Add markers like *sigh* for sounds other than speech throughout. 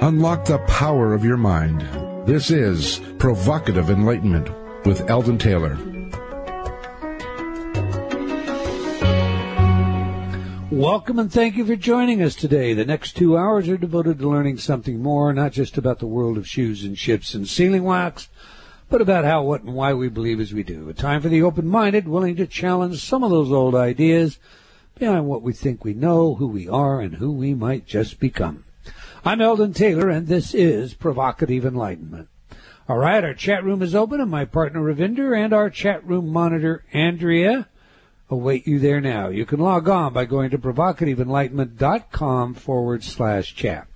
Unlock the power of your mind. This is Provocative Enlightenment with Eldon Taylor. Welcome and thank you for joining us today. The next two hours are devoted to learning something more, not just about the world of shoes and ships and sealing wax, but about how, what, and why we believe as we do. A time for the open-minded, willing to challenge some of those old ideas beyond what we think we know, who we are, and who we might just become. I'm Eldon Taylor, and this is Provocative Enlightenment. All right, our chat room is open, and my partner Ravinder and our chat room monitor Andrea await you there now. You can log on by going to provocativeenlightenment.com forward slash chat.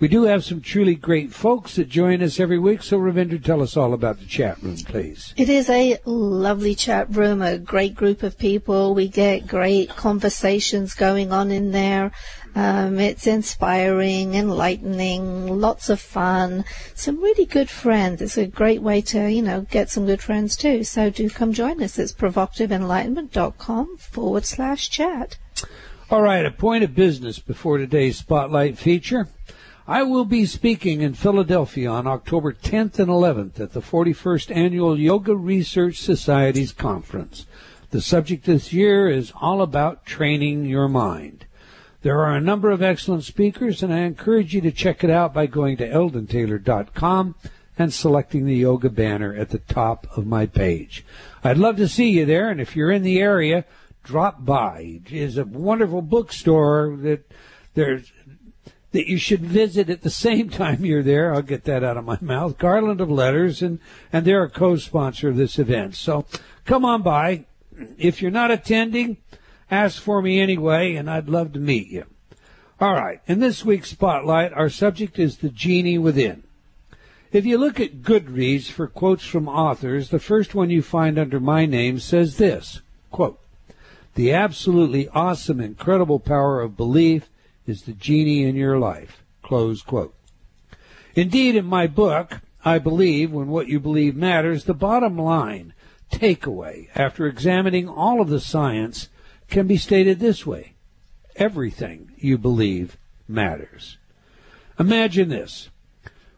We do have some truly great folks that join us every week, so Ravinder, tell us all about the chat room, please. It is a lovely chat room, a great group of people. We get great conversations going on in there. Um, it's inspiring, enlightening, lots of fun, some really good friends. It's a great way to, you know, get some good friends too. So do come join us. It's provocativeenlightenment.com forward slash chat. All right, a point of business before today's spotlight feature. I will be speaking in Philadelphia on October 10th and 11th at the 41st Annual Yoga Research Society's conference. The subject this year is all about training your mind. There are a number of excellent speakers, and I encourage you to check it out by going to eldontaylor.com and selecting the yoga banner at the top of my page. I'd love to see you there, and if you're in the area, drop by. It is a wonderful bookstore that there's that you should visit at the same *laughs* time you're there. I'll get that out of my mouth. Garland of Letters, and, and they're a co-sponsor of this event. So come on by. If you're not attending, ask for me anyway, and I'd love to meet you. All right. In this week's spotlight, our subject is the genie within. If you look at Goodreads for quotes from authors, the first one you find under my name says this, quote, the absolutely awesome, incredible power of belief is the genie in your life. Close quote. Indeed, in my book, I believe when what you believe matters, the bottom line takeaway after examining all of the science can be stated this way. Everything you believe matters. Imagine this.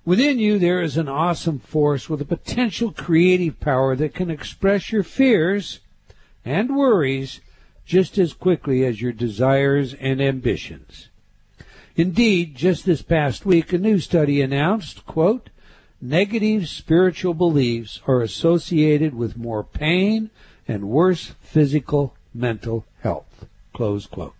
Within you there is an awesome force with a potential creative power that can express your fears and worries just as quickly as your desires and ambitions. Indeed, just this past week, a new study announced, quote, negative spiritual beliefs are associated with more pain and worse physical mental health, close quote.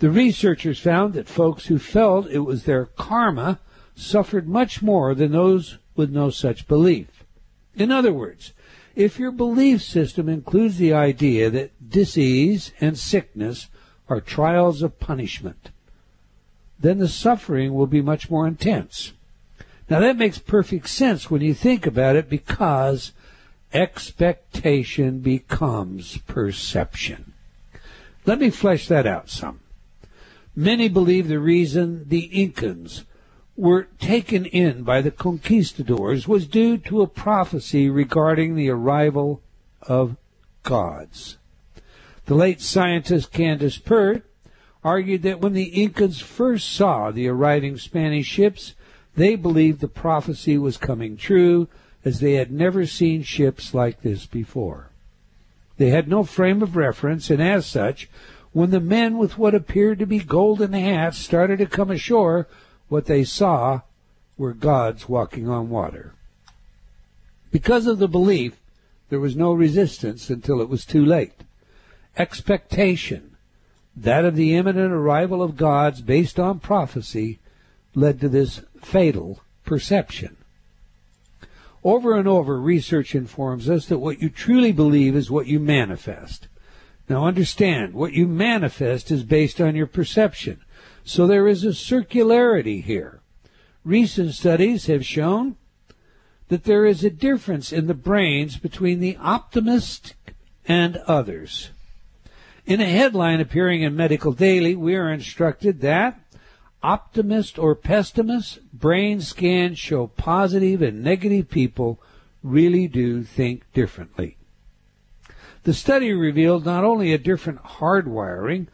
The researchers found that folks who felt it was their karma suffered much more than those with no such belief. In other words, if your belief system includes the idea that disease and sickness are trials of punishment, then the suffering will be much more intense. Now that makes perfect sense when you think about it because expectation becomes perception. Let me flesh that out some. Many believe the reason the Incans were taken in by the conquistadors was due to a prophecy regarding the arrival of gods. The late scientist Candace Pert argued that when the Incans first saw the arriving Spanish ships, they believed the prophecy was coming true as they had never seen ships like this before. They had no frame of reference, and as such, when the men with what appeared to be golden hats started to come ashore, what they saw were gods walking on water. Because of the belief, there was no resistance until it was too late. Expectation, that of the imminent arrival of gods based on prophecy led to this fatal perception. Over and over, research informs us that what you truly believe is what you manifest. Now understand, what you manifest is based on your perception. So there is a circularity here. Recent studies have shown that there is a difference in the brains between the optimist and others. In a headline appearing in Medical Daily, we are instructed that optimist or pessimist brain scans show positive and negative people really do think differently. The study revealed not only a different hardwiring,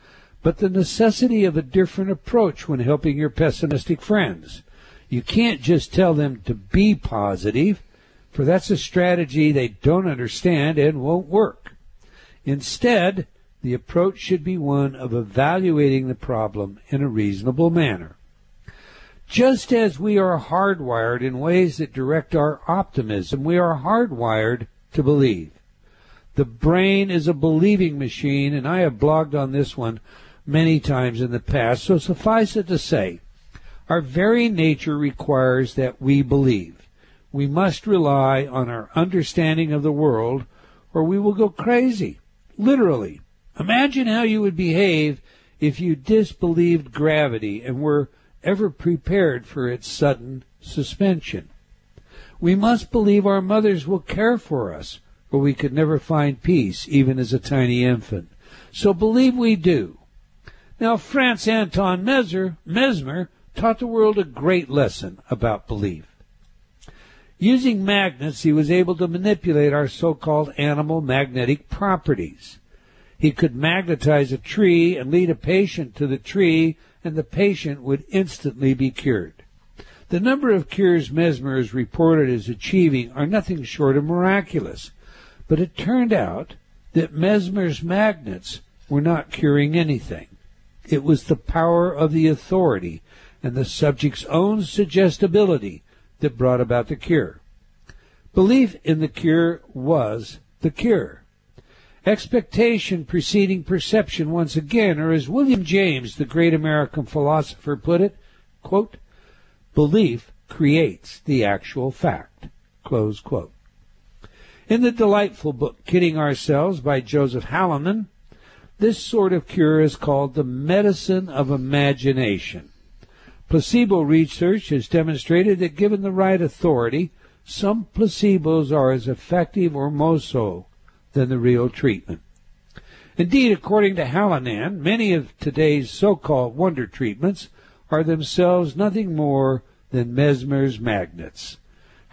but the necessity of a different approach when helping your pessimistic friends. You can't just tell them to be positive, for that's a strategy they don't understand and won't work. Instead, the approach should be one of evaluating the problem in a reasonable manner. Just as we are hardwired in ways that direct our optimism, we are hardwired to believe. The brain is a believing machine, and I have blogged on this one many times in the past, so suffice it to say, our very nature requires that we believe. We must rely on our understanding of the world, or we will go crazy. Literally. Imagine how you would behave if you disbelieved gravity and were ever prepared for its sudden suspension. We must believe our mothers will care for us, or we could never find peace, even as a tiny infant. So believe we do. Now, Franz Anton Mesmer, Mesmer taught the world a great lesson about belief. Using magnets, he was able to manipulate our so-called animal magnetic properties. He could magnetize a tree and lead a patient to the tree and the patient would instantly be cured. The number of cures Mesmer is reported as achieving are nothing short of miraculous, but it turned out that Mesmer's magnets were not curing anything. It was the power of the authority and the subject's own suggestibility that brought about the cure. Belief in the cure was the cure. Expectation preceding perception once again, or as William James, the great American philosopher, put it, quote, belief creates the actual fact. Close quote. In the delightful book Kidding Ourselves by Joseph Hallinan, this sort of cure is called the medicine of imagination. Placebo research has demonstrated that given the right authority, some placebos are as effective or more so than the real treatment. Indeed, according to Hallinan, many of today's so-called wonder treatments are themselves nothing more than Mesmer's magnets.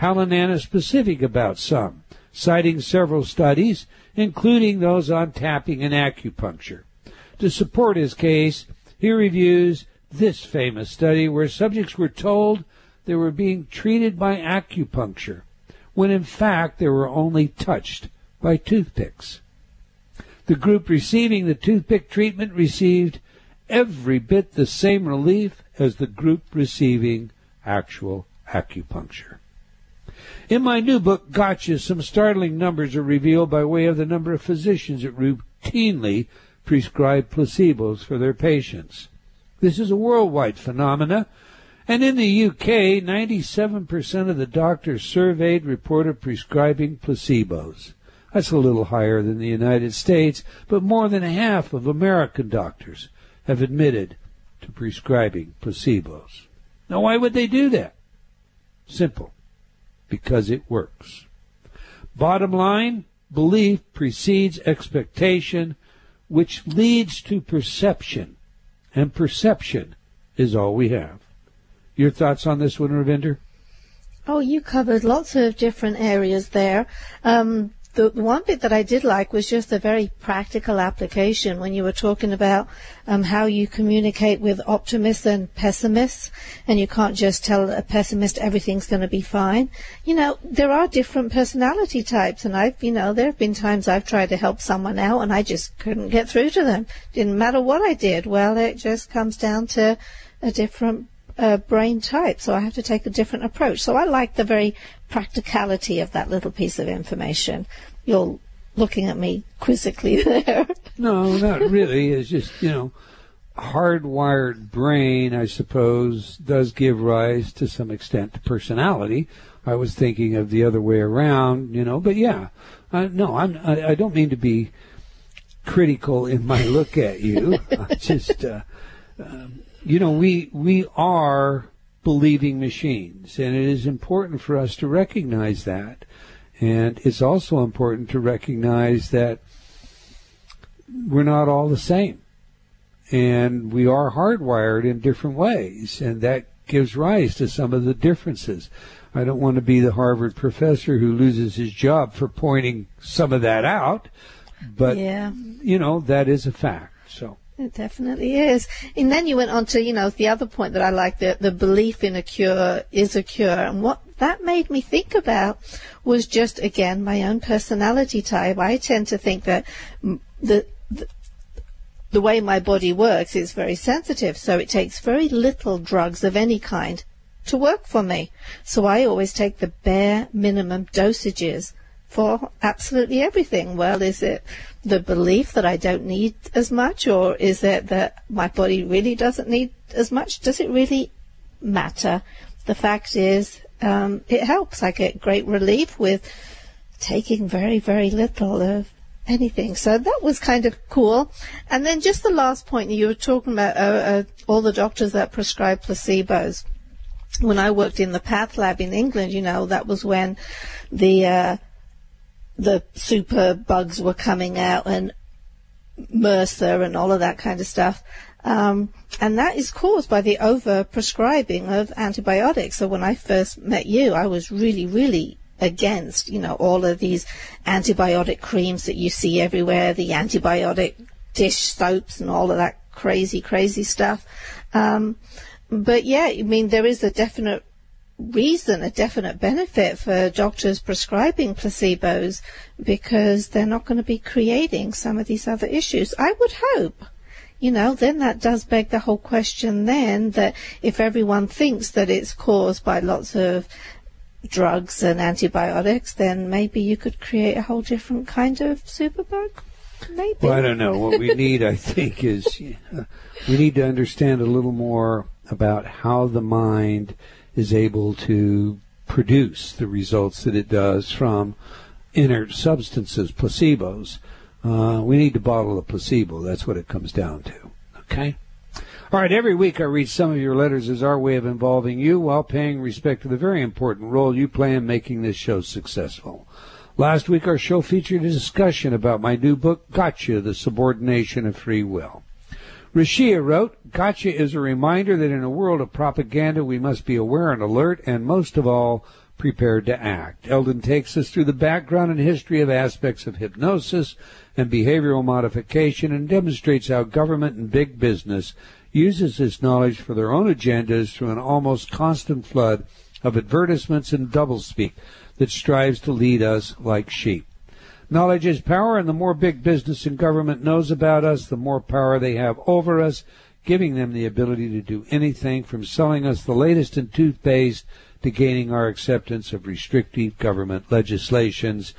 Hallinan is specific about some, citing several studies, including those on tapping and acupuncture. To support his case, he reviews this famous study where subjects were told they were being treated by acupuncture, when in fact they were only touched by toothpicks. The group receiving the toothpick treatment received every bit the same relief as the group receiving actual acupuncture. In my new book, Gotcha, some startling numbers are revealed by way of the number of physicians that routinely prescribe placebos for their patients. This is a worldwide phenomenon, and in the UK, 97% of the doctors surveyed reported prescribing placebos. That's a little higher than the United States, but more than half of American doctors have admitted to prescribing placebos. Now, why would they do that? Simple. Because it works. Bottom line, belief precedes expectation, which leads to perception. And perception is all we have. Your thoughts on this one, Ravinder? Oh, you covered lots of different areas there. Um, the, one bit that I did like was just a very practical application when you were talking about um, how you communicate with optimists and pessimists, and you can't just tell a pessimist everything's going to be fine. You know, there are different personality types, and I've, you know, there have been times I've tried to help someone out and I just couldn't get through to them. Didn't matter what I did. Well, it just comes down to a different uh, brain type, so I have to take a different approach. So I like the very practicality of that little piece of information. You're looking at me quizzically *laughs* there. no, not really. It's just, you know, hardwired brain, I suppose, does give rise to some extent to personality. I was thinking of the other way around, you know, but yeah, uh, no, I'm, I, I, don't mean to be critical in my look at you. *laughs* I just, uh, um, you know, we we are believing machines, and it is important for us to recognize that. And it's also important to recognize that we're not all the same, and we are hardwired in different ways, and that gives rise to some of the differences. I don't want to be the Harvard professor who loses his job for pointing some of that out, but yeah. you know that is a fact. So It definitely is. And then you went on to, you know, the other point that I like, the, the belief in a cure is a cure. And what that made me think about was just, again, my own personality type. I tend to think that the, the the way my body works is very sensitive, so it takes very little drugs of any kind to work for me. So I always take the bare minimum dosages for absolutely everything. Well, is it the belief that I don't need as much, or is it that my body really doesn't need as much? Does it really matter? The fact is, um, it helps. I get great relief with taking very, very little of anything. So that was kind of cool. And then just the last point, you were talking about uh, uh, all the doctors that prescribe placebos. When I worked in the Path Lab in England, you know, that was when the uh, the super bugs were coming out and MRSA and all of that kind of stuff. Um, and that is caused by the over prescribing of antibiotics. So when I first met you, I was really, really against, you know, all of these antibiotic creams that you see everywhere, the antibiotic dish soaps and all of that crazy, crazy stuff. Um, but yeah, I mean, there is a definite reason, a definite benefit for doctors prescribing placebos because they're not going to be creating some of these other issues. I would hope. You know, then that does beg the whole question then that if everyone thinks that it's caused by lots of drugs and antibiotics, then maybe you could create a whole different kind of superbug. Maybe. Well, I don't know. What we need, I think, is *laughs* we need to understand a little more about how the mind is able to produce the results that it does from inert substances, placebos. Uh, we need to bottle a placebo. That's what it comes down to. Okay? All right, every week I read some of your letters as our way of involving you while paying respect to the very important role you play in making this show successful. Last week our show featured a discussion about my new book, Gotcha, The Subordination of Free Will. Rashia wrote, Gotcha is a reminder that in a world of propaganda we must be aware and alert and most of all, prepared to act. Eldon takes us through the background and history of aspects of hypnosis and behavioral modification and demonstrates how government and big business uses this knowledge for their own agendas through an almost constant flood of advertisements and doublespeak that strives to lead us like sheep. Knowledge is power, and the more big business and government knows about us, the more power they have over us, giving them the ability to do anything from selling us the latest in toothpaste to gaining our acceptance of restrictive government legislations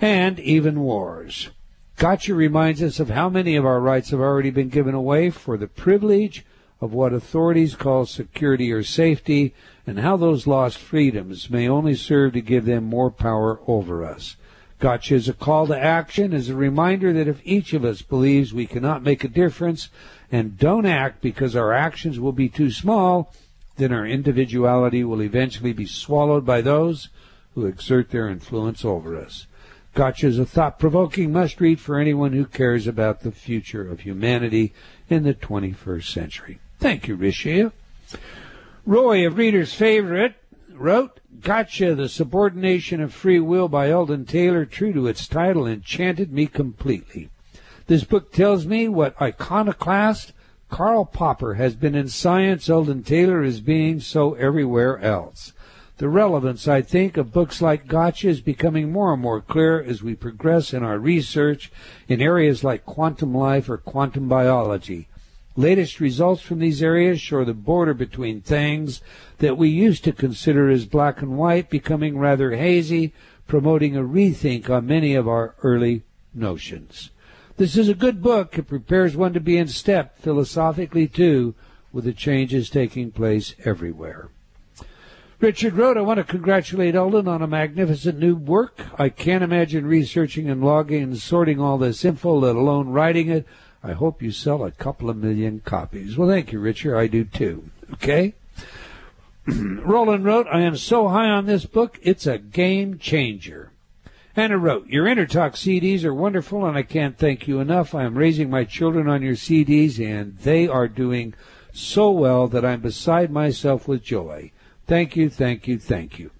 and even wars. Gotcha reminds us of how many of our rights have already been given away for the privilege of what authorities call security or safety, and how those lost freedoms may only serve to give them more power over us. Gotcha is a call to action, is a reminder that if each of us believes we cannot make a difference and don't act because our actions will be too small, then our individuality will eventually be swallowed by those who exert their influence over us. Gotcha is a thought-provoking must-read for anyone who cares about the future of humanity in the 21st century. Thank you, Rishia. Roy, a reader's favorite, wrote, Gotcha, The Subordination of Free Will by Eldon Taylor, true to its title, enchanted me completely. This book tells me what iconoclast Karl Popper has been in science, Eldon Taylor is being so everywhere else. The relevance, I think, of books like Gotcha is becoming more and more clear as we progress in our research in areas like quantum life or quantum biology. Latest results from these areas show the border between things that we used to consider as black and white becoming rather hazy, promoting a rethink on many of our early notions. This is a good book. It prepares one to be in step philosophically too with the changes taking place everywhere. Richard wrote, I want to congratulate Eldon on a magnificent new work. I can't imagine researching and logging and sorting all this info, let alone writing it. I hope you sell a couple of million copies. Well, thank you, Richard. I do too. Okay? *clears throat* Roland wrote, I am so high on this book, it's a game changer. Anna wrote, Your InnerTalk CDs are wonderful and I can't thank you enough. I am raising my children on your CDs and they are doing so well that I'm beside myself with joy. Thank you, thank you, thank you.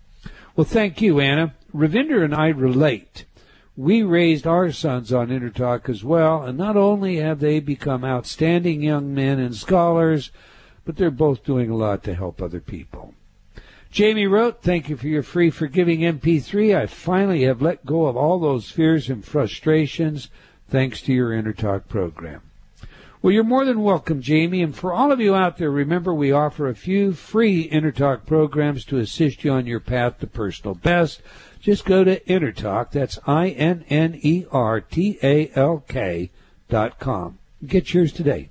Well, thank you, Anna. Ravinder and I relate. We raised our sons on InnerTalk as well, and not only have they become outstanding young men and scholars, but they're both doing a lot to help other people. Jamie wrote, Thank you for your free forgiving MP3. I finally have let go of all those fears and frustrations thanks to your InnerTalk program. Well, you're more than welcome, Jamie. And for all of you out there, remember we offer a few free InnerTalk programs to assist you on your path to personal best. Just go to InnerTalk, that's I-N-N-E-R-T-A-L-K dot com. Get yours today.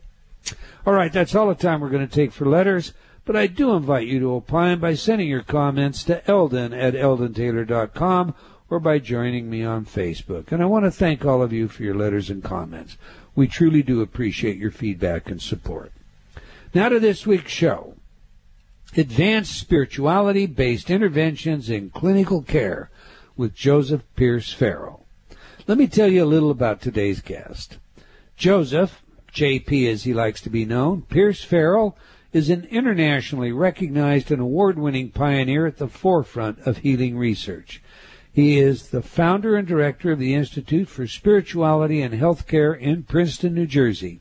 All right, that's all the time we're going to take for letters, but I do invite you to opine by sending your comments to Eldon at eldontaylor.com or by joining me on Facebook. And I want to thank all of you for your letters and comments. We truly do appreciate your feedback and support. Now to this week's show. Advanced spirituality based interventions in clinical care with Joseph Pierce Farrell. Let me tell you a little about today's guest. Joseph, JP as he likes to be known, Pierce Farrell is an internationally recognized and award-winning pioneer at the forefront of healing research. He is the founder and director of the Institute for Spirituality and Healthcare in Princeton, New Jersey.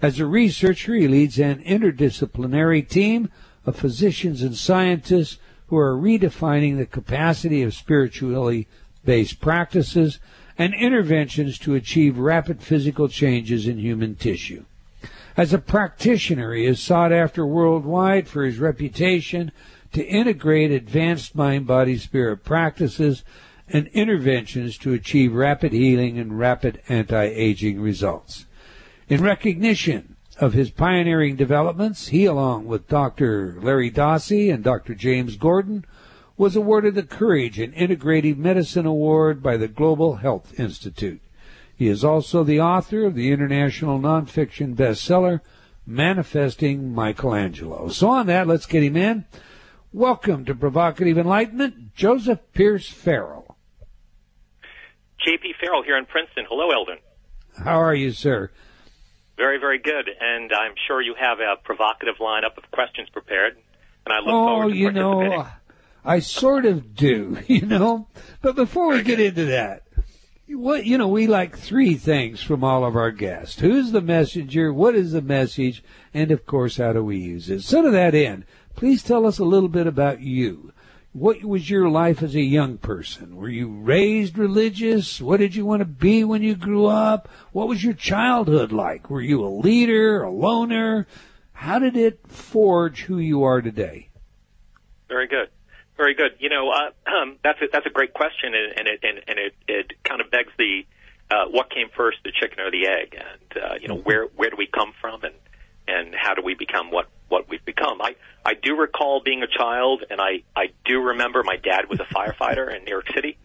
As a researcher, he leads an interdisciplinary team of physicians and scientists who are redefining the capacity of spiritually based practices and interventions to achieve rapid physical changes in human tissue. As a practitioner, he is sought after worldwide for his reputation to integrate advanced mind body spirit practices and interventions to achieve rapid healing and rapid anti aging results. In recognition of his pioneering developments, he, along with Dr. Larry Dossey and Dr. James Gordon, was awarded the Courage in Integrative Medicine Award by the Global Health Institute. He is also the author of the international nonfiction bestseller, Manifesting Michelangelo. So on that, let's get him in. Welcome to Provocative Enlightenment, Joseph Pierce Farrell. JP Farrell here in Princeton. Hello, Eldon. How are you, sir? Very, very good. And I'm sure you have a provocative lineup of questions prepared. And I look oh, forward to you know, I sort of do, *laughs* you know. But before we get into that, what you know, we like three things from all of our guests: who's the messenger, what is the message, and of course, how do we use it. So to that end, please tell us a little bit about you. What was your life as a young person? Were you raised religious? What did you want to be when you grew up? What was your childhood like? Were you a leader, a loner? How did it forge who you are today? Very good. Very good. You know, uh, um, *clears throat* that's a, that's a great question, and, and it and, and it, it kind of begs the uh, what came first, the chicken or the egg, and uh, you know where where do we come from, and and how do we become what what we've become? I I do recall being a child, and I I do remember my dad was a firefighter in New York City,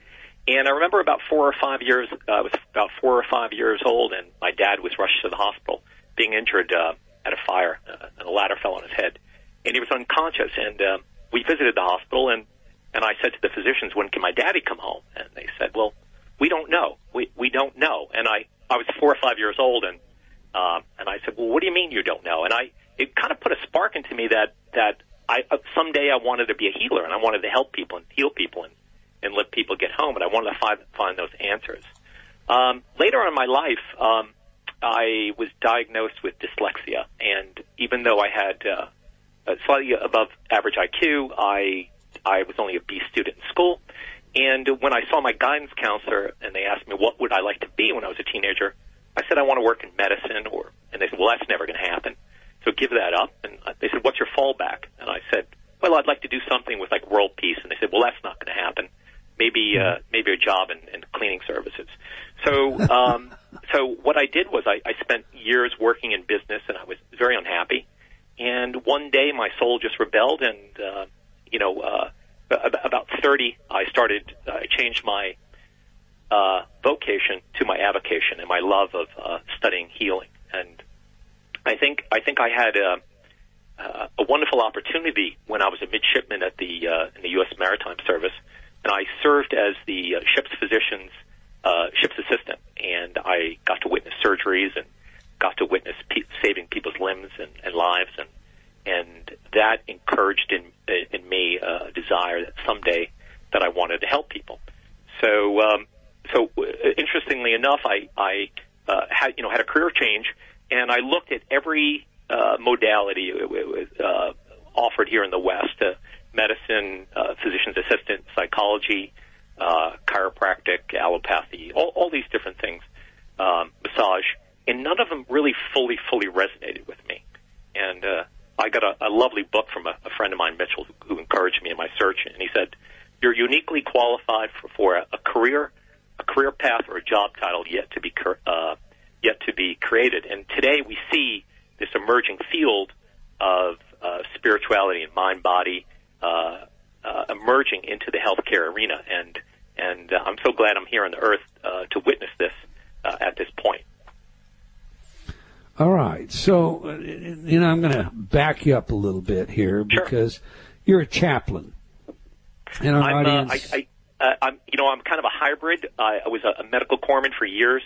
and I remember about four or five years uh, I was about four or five years old, and my dad was rushed to the hospital, being injured uh, at a fire, uh, and a ladder fell on his head, and he was unconscious, and uh, we visited the hospital and and I said to the physicians, when can my daddy come home? And they said, well, we don't know. We we don't know. And I I was four or five years old and um, and I said, well, what do you mean you don't know? And I it kind of put a spark into me that that I uh, someday I wanted to be a healer and I wanted to help people and heal people and and let people get home and I wanted to find find those answers. Um, later on in my life, um, I was diagnosed with dyslexia, and even though I had uh, uh, slightly above average IQ. I I was only a B student in school, and when I saw my guidance counselor and they asked me what would I like to be when I was a teenager, I said I want to work in medicine, or and they said, well, that's never going to happen. So give that up. And they said, what's your fallback? And I said, well, I'd like to do something with like world peace. And they said, well, that's not going to happen. Maybe uh, maybe a job in, in cleaning services. So *laughs* um, so what I did was I, I spent years working in business, and I was very unhappy. And one day my soul just rebelled, and uh, you know, uh, about thirty, I started. I changed my uh, vocation to my avocation my love of uh, studying healing. And I think I think I had a, uh, a wonderful opportunity when I was a midshipman at the uh, in the U.S. Maritime Service, and I served as the uh, ship's physician's uh, ship's assistant, and I got to witness surgeries and got to witness pe- saving people's limbs and, and lives, and and that encouraged in in me a desire that someday that I wanted to help people. So um, uh, interestingly enough, I I uh, had you know had a career change, and I looked at every uh, modality uh, offered here in the West: uh, medicine, uh, physician's assistant, psychology, uh, chiropractic, allopathy, all, all these different things, um, massage, and none of them really fully fully resonated with me. And uh, I got a, a lovely book from a, a friend of mine, Mitchell, who, who encouraged me in my search, and he said, "You're uniquely qualified for, for a, a career." A career path or a job title yet to be uh, yet to be created, and today we see this emerging field of uh, spirituality and mind body uh, uh, emerging into the healthcare arena, and and uh, I'm so glad I'm here on the earth uh, to witness this uh, at this point. All right, so you know I'm going to back you up a little bit here Sure. because you're a chaplain, and our I'm, audience. I, I, uh, I'm, you know, I'm kind of a hybrid. I, I was a, a medical corpsman for years.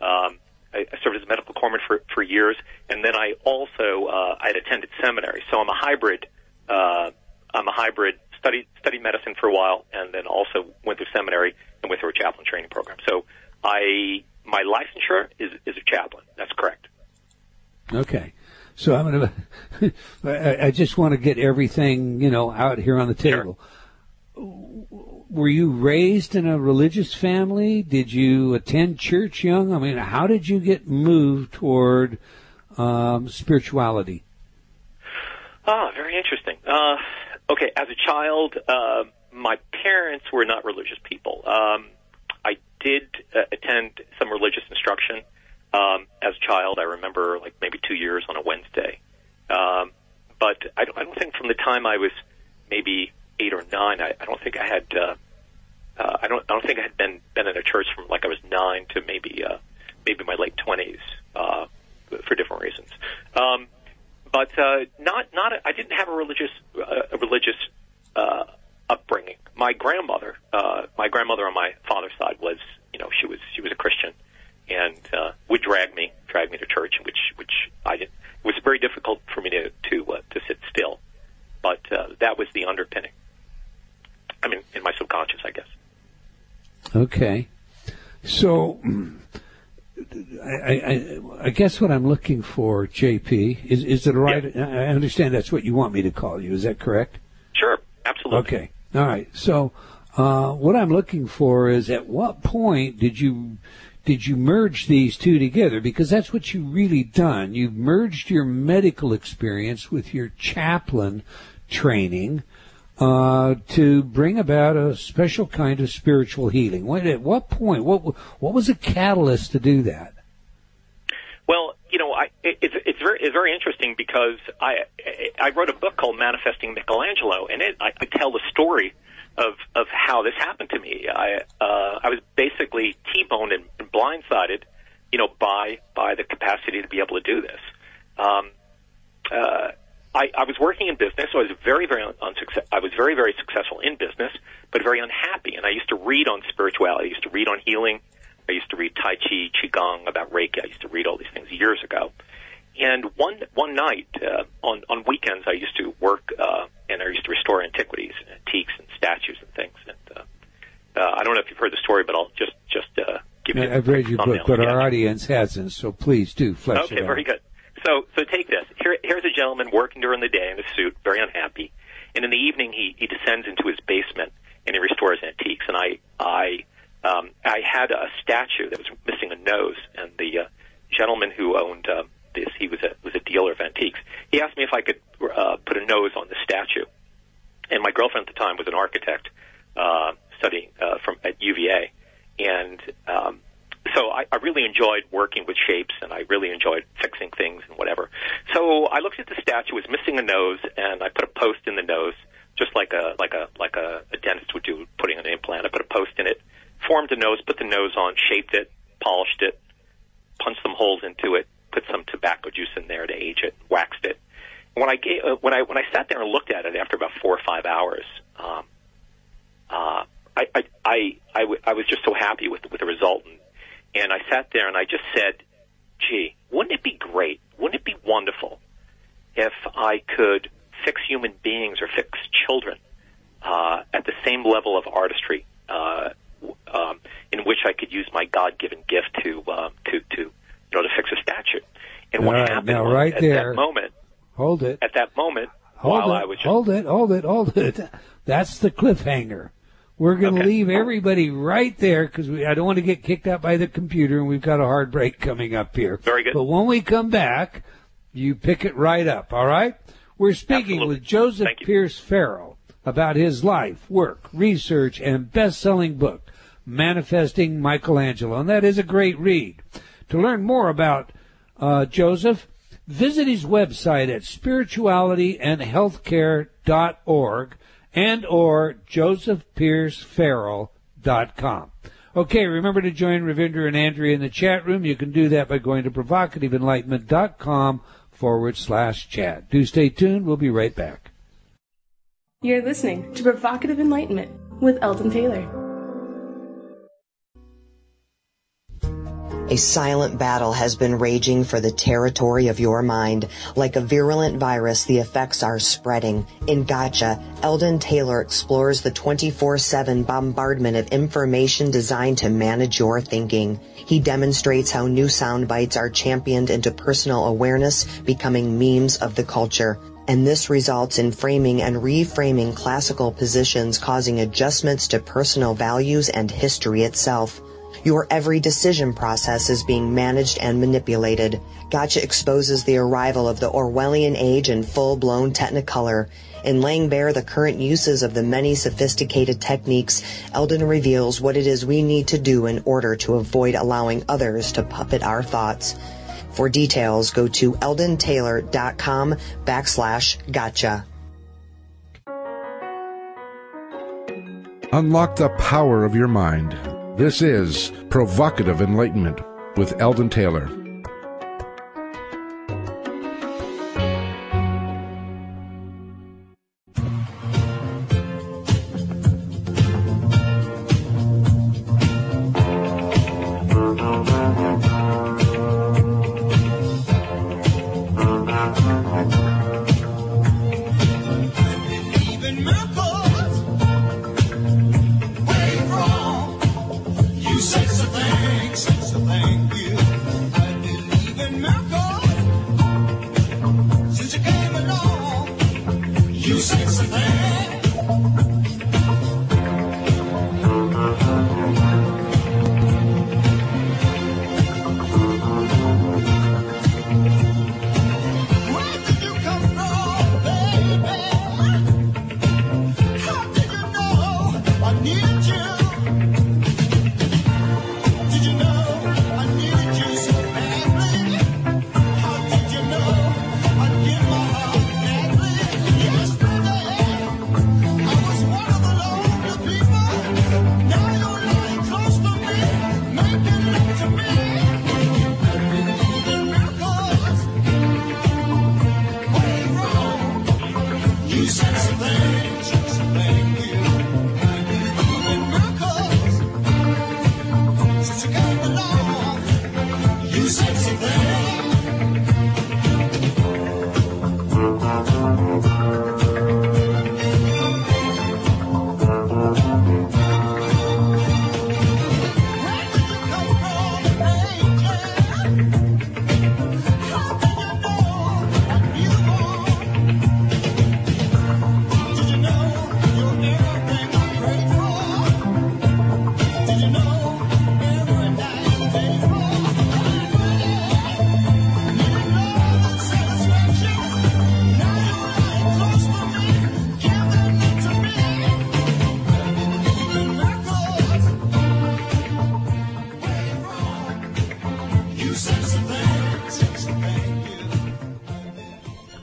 Um, I, I served as a medical corpsman for, for years, and then I also uh, I had attended seminary. So I'm a hybrid. Uh, I'm a hybrid. Studied studied medicine for a while, and then also went through seminary and went through a chaplain training program. So I my licensure is is a chaplain. That's correct. Okay. So I'm going *laughs* to, I I just want to get everything, you know, out here on the table. Were you raised in a religious family? Did you attend church young? I mean, how did you get moved toward um, spirituality? Ah, very interesting. Uh, okay, as a child, uh, my parents were not religious people. Um, I did uh, attend some religious instruction um, as a child. I remember like maybe two years on a Wednesday. Um, but I don't, I don't think from the time I was maybe eight or nine, I, I don't think I had. Uh, uh, I don't. I don't think I had been been in a church from like I was nine to maybe uh, maybe my late twenties uh, for different reasons. Um, but uh, not not. A, I didn't have a religious uh, a religious uh, upbringing. My grandmother, uh, my grandmother on my father's side was, you know, she was she was a Christian, and uh, would drag me drag me to church, which which I did. It was very difficult for me to to uh, to sit still, but uh, that was the underpinning. I mean, in my subconscious, I guess. Okay. So, I, I, I guess what I'm looking for, JP, is, is it right? I understand that's what you want me to call you. Is that correct? Sure, absolutely. Okay. All right. So, uh, what I'm looking for is at what point did you did you merge these two together? Because that's what you really done. You've merged your medical experience with your chaplain training uh, to bring about a special kind of spiritual healing. What, at what point? What what was the catalyst to do that? Well, you know, I, it, it's it's very it's very interesting because I I wrote a book called Manifesting Michelangelo, and it I, I tell the story of of how this happened to me. I uh, I was basically T-boned and, and blindsided, you know, by by the capacity to be able to do this. Um, uh, I, I was working in business, so I was very, very unsuccess. I was very, very successful in business, but very unhappy. And I used to read on spirituality. I used to read on healing. I used to read Tai Chi, Qigong, about Reiki. I used to read all these things years ago. And one one night uh, on on weekends, I used to work uh, and I used to restore antiquities, and antiques, and statues and things. And uh, uh, I don't know if you've heard the story, but I'll just just uh, give you. a I've read your book, but sketch. our audience hasn't, so please do flesh Okay, it out. Okay, very good. So, so take this. Here, here's a gentleman working during the day in a suit, very unhappy, and in the evening he, he descends into his basement and he restores antiques. And I, I, um, I had a statue that was missing a nose, and the uh, gentleman who owned uh, this, he was a was a dealer of antiques. He asked me if I could uh, put a nose on the statue, and my girlfriend at the time was an architect uh, studying uh, from at UVA, and um, so I, I really enjoyed working with shapes, and I really enjoyed fixing things and whatever. So I looked at the statue; it was missing a nose, and I put a post in the nose, just like a like a like a, a dentist would do putting an implant. I put a post in it, formed a nose, put the nose on, shaped it, polished it, punched some holes into it, put some tobacco juice in there to age it, waxed it. When I gave, uh, when I when I sat there and looked at it after about four or five hours, um, uh, I, I, I, I, w- I was just so happy with with the result, and, and I sat there and I just said, "Gee, wouldn't it be great? Wouldn't it be wonderful if I could fix human beings or fix children uh, at the same level of artistry?" Uh, w- um, in which I could use my God-given gift to um, to to you know to fix a statue. And what right, happened now, right at there. that moment, Hold it. at that moment, Hold while it. I was just Hold it. Hold it. Hold it. *laughs* That's the cliffhanger. We're going to Okay. leave everybody right there because I don't want to get kicked out by the computer, and we've got a hard break coming up here. Very good. But when we come back, you pick it right up. All right. We're speaking Absolutely. with Joseph Pierce Farrell about his life, work, research, and best-selling book, Manifesting Michelangelo, and that is a great read. To learn more about uh, Joseph, visit his website at spiritualityandhealthcare.org and or josephpiercefarrell.com. Okay, remember to join Ravinder and Andrea in the chat room. You can do that by going to provocativeenlightenment.com forward slash chat. Do stay tuned. We'll be right back. You're listening to Provocative Enlightenment with Eldon Taylor. A silent battle has been raging for the territory of your mind. Like a virulent virus, the effects are spreading. In Gotcha, Eldon Taylor explores the 24-7 bombardment of information designed to manage your thinking. He demonstrates how new sound bites are championed into personal awareness, becoming memes of the culture. And this results in framing and reframing classical positions, causing adjustments to personal values and history itself. Your every decision process is being managed and manipulated. Gotcha exposes the arrival of the Orwellian age in full-blown technicolor. In laying bare the current uses of the many sophisticated techniques, Eldon reveals what it is we need to do in order to avoid allowing others to puppet our thoughts. For details, go to eldontaylor.com backslash gotcha. Unlock the power of your mind. This is Provocative Enlightenment with Eldon Taylor.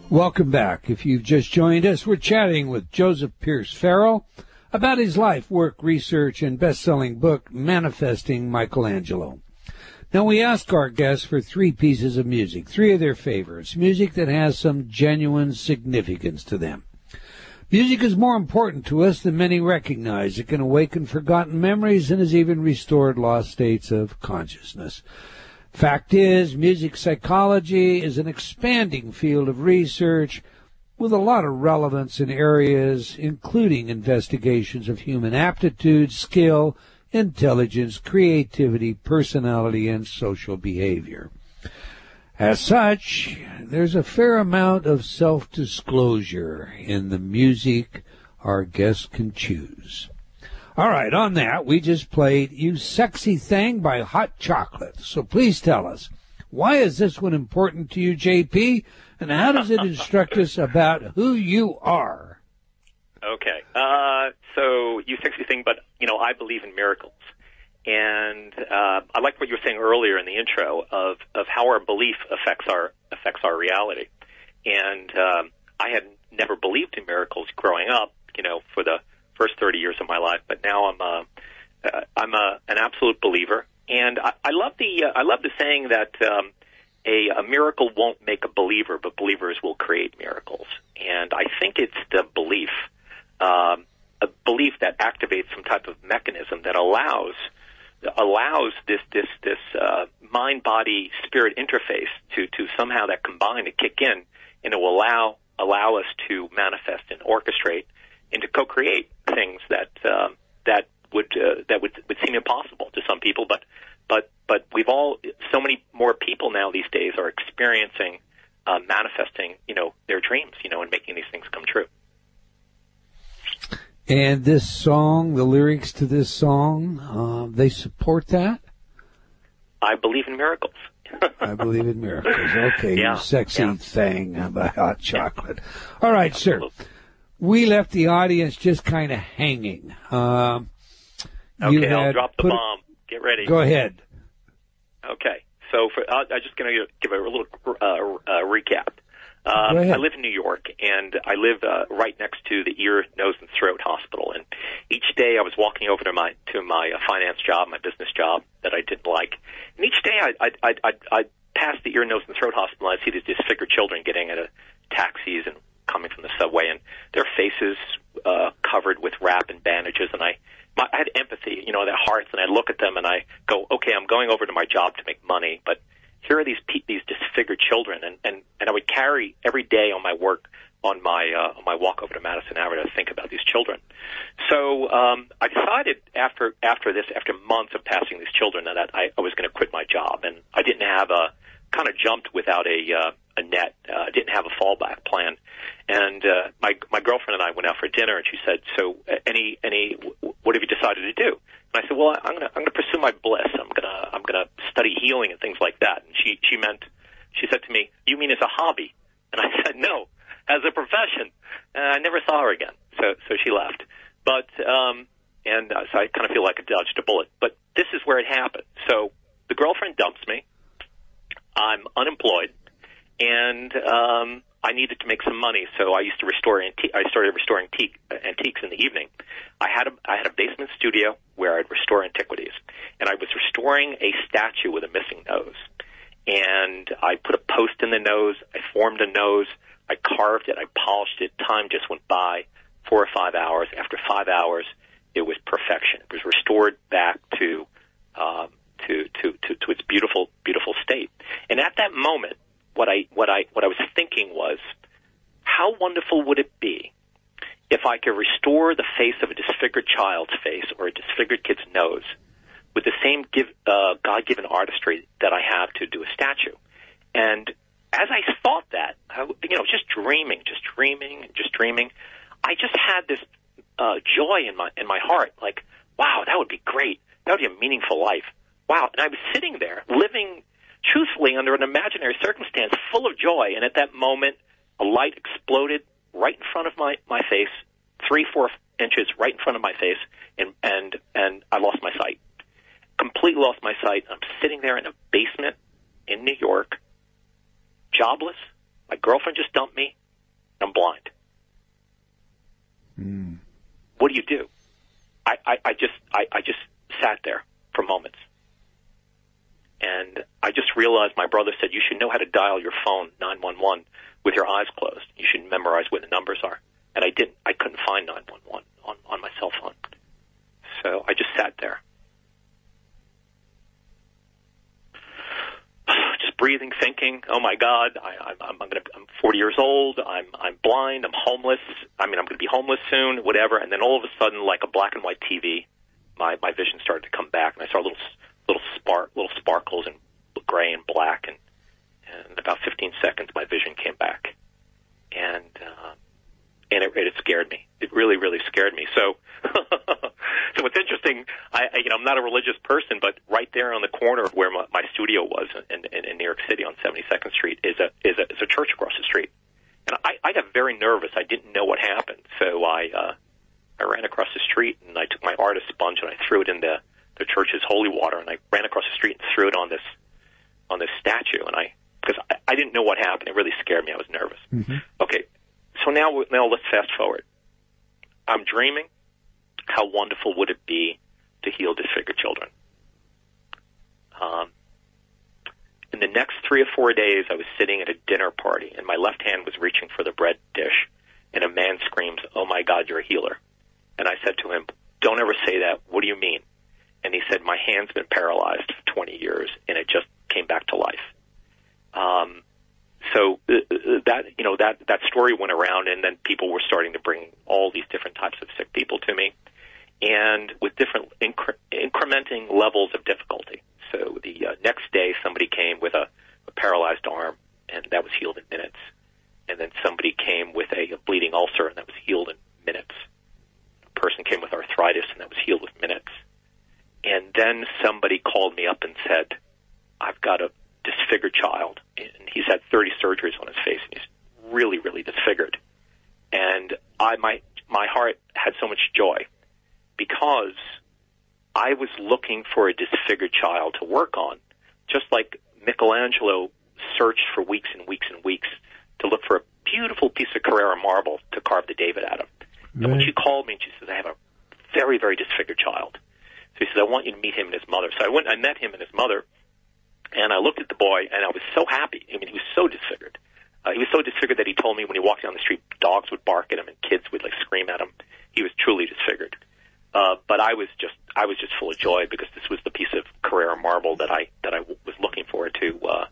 Welcome back. If you've just joined us, we're chatting with Joseph Pierce Farrell about his life, work, research, and best-selling book, Manifesting Michelangelo. Now we ask our guests for three pieces of music, three of their favorites, music that has some genuine significance to them. Music is more important to us than many recognize. It can awaken forgotten memories and has even restored lost states of consciousness. Fact is, music psychology is an expanding field of research with a lot of relevance in areas including investigations of human aptitude, skill, intelligence, creativity, personality, and social behavior. As such, there's a fair amount of self-disclosure in the music our guests can choose. All right, on that, we just played You Sexy Thing by Hot Chocolate. So please tell us, why is this one important to you, JP? And how does it instruct us about who you are? Okay. Uh, so you sexy thing, but you know I believe in miracles, and uh, I like what you were saying earlier in the intro of of how our belief affects our affects our reality. And um, I had never believed in miracles growing up, you know, for the first thirty years of my life, but now I'm a uh, I'm a an absolute believer, and I, I love the uh, I love the saying that. Um, a, a miracle won't make a believer, but believers will create miracles. And I think it's the belief um, a belief that activates some type of mechanism that allows allows this this this uh, mind body spirit interface to to somehow that combine to kick in and it will allow allow us to manifest and orchestrate and to co-create things that um, that would uh, that would would seem impossible to some people but but but we've all so many more people now these days are experiencing uh, manifesting you know their dreams you know and making these things come true And this song, the lyrics to this song, uh, they support that? I believe in miracles. I believe in miracles. *laughs* Okay, Yeah, you sexy yeah. thing about hot chocolate. All right, sir. We left the audience just kind of hanging. Um, Okay, I'll drop the bomb. Get ready. Go ahead. Okay, so for uh, I'm just going to give a little uh, uh, recap. Um, I live in New York, and I live uh, right next to the ear, nose, and throat hospital. And each day, I was walking over to my to my uh, finance job, my business job that I didn't like. And each day, I I I I I'd pass the ear, nose, and throat hospital, and I'd see these disfigured children getting out of taxis and coming from the subway, and their faces uh, covered with wrap and bandages, and I. My, I had empathy, you know, their hearts, and I look at them and I go, okay, I'm going over to my job to make money, but here are these pe- these disfigured children, and and and I would carry every day on my work on my uh, on my walk over to Madison Avenue to think about these children. So um, I decided after after this, after months of passing these children, that I, I was going to quit my job, and I didn't have a kind of jumped without a uh, a net. Uh, didn't have a fallback plan, and uh, my my girlfriend and I went out for dinner, and she said, "So uh, any any what have you decided to do?" And I said, "Well, I'm gonna I'm gonna pursue my bliss. I'm gonna I'm gonna study healing and things like that." And she she meant she said to me, "You mean as a hobby?" And I *laughs* said, "No, as a profession." And I never saw her again. So so she left. But um, and uh, so I kind of feel like I dodged a bullet. But this is where it happened. So the girlfriend dumps me. I'm unemployed, and um, I needed to make some money. So I used to restore antique. I started restoring antique, antiques in the evening. I had a I had a basement studio where I'd restore antiquities, and I was restoring a statue with a missing nose. And I put a post in the nose. I formed a nose. I carved it. I polished it. Time just went by, four or five hours. After five hours, it was perfection. It was restored back to um, to, to, to, to its beautiful, beautiful state. And at that moment, what I, what I, what I was thinking was, how wonderful would it be if I could restore the face of a disfigured child's face or a disfigured kid's nose with the same give, uh, God-given artistry that I have to do a statue? And as I thought that, I, you know, just dreaming, just dreaming, just dreaming, I just had this uh, joy in my in my heart, like, wow, that would be great. That would be a meaningful life. Wow. And I was sitting there living truthfully under an imaginary circumstance full of joy. And at that moment, a light exploded right in front of my, my face, three, four inches right in front of my face. And, and, and I lost my sight. Completely lost my sight. I'm sitting there in a basement in New York, jobless. My girlfriend just dumped me. I'm blind. Hmm. What do you do? I, I, I just, I, I just sat there for moments. And I just realized my brother said you should know how to dial your phone 911 with your eyes closed. You should memorize where the numbers are. And I didn't. I couldn't find 911 on, on my cell phone. So I just sat there. *sighs* Just breathing, thinking, "Oh my God, I, I'm, I'm to. I'm 40 years old. I'm, I'm blind. I'm homeless. I mean, I'm going to be homeless soon. Whatever." And then all of a sudden, like a black and white TV, my my vision started to come back, and I saw a little little spark little sparkles in gray and black, and and about 15 seconds, my vision came back, and uh, and it, it scared me. It really, really scared me. So, *laughs* so what's interesting, I, I you know I'm not a religious person, but right there on the corner of where my, my studio was in, in, in New York City on 72nd Street is a is a is a church across the street, and I, I got very nervous. I didn't know what happened, so I uh, I ran across the street and I took my artist sponge and I threw it in the the church's holy water, and I ran across the street and threw it on this on this statue, and I because I, I didn't know what happened. It really scared me. I was nervous. Okay, so now now let's fast forward. I'm dreaming. How wonderful would it be to heal disfigured children? Um, in the next three or four days, I was sitting at a dinner party, and my left hand was reaching for the bread dish, and a man screams, "Oh my God, you're a healer!" And I said to him, "Don't ever say that. What do you mean?" And he said, "My hand's been paralyzed for 20 years, and it just came back to life." Um, so uh, uh, that you know that that story went around, and then people were starting to bring all these different types of sick people to me, and with different incre- incrementing levels of difficulty. So the uh, next day, somebody came with a, a paralyzed arm, and that was healed in minutes. And then somebody came with a, a bleeding ulcer, and that was healed in minutes. A person came with arthritis, and that was healed with minutes. And then somebody called me up and said, "I've got a disfigured child, and he's had 30 surgeries on his face, and he's really, really disfigured." And I, my, my heart had so much joy because I was looking for a disfigured child to work on, just like Michelangelo searched for weeks and weeks and weeks to look for a beautiful piece of Carrara marble to carve the David out of. And when she called me she says, I have a very, very disfigured child. So he says, I want you to meet him and his mother. So I went, I met him and his mother, and I looked at the boy, and I was so happy. I mean, he was so disfigured. Uh, he was so disfigured that he told me when he walked down the street, dogs would bark at him and kids would like scream at him. He was truly disfigured. Uh, but I was just, I was just full of joy because this was the piece of Carrara marble that I that I w- was looking for to uh,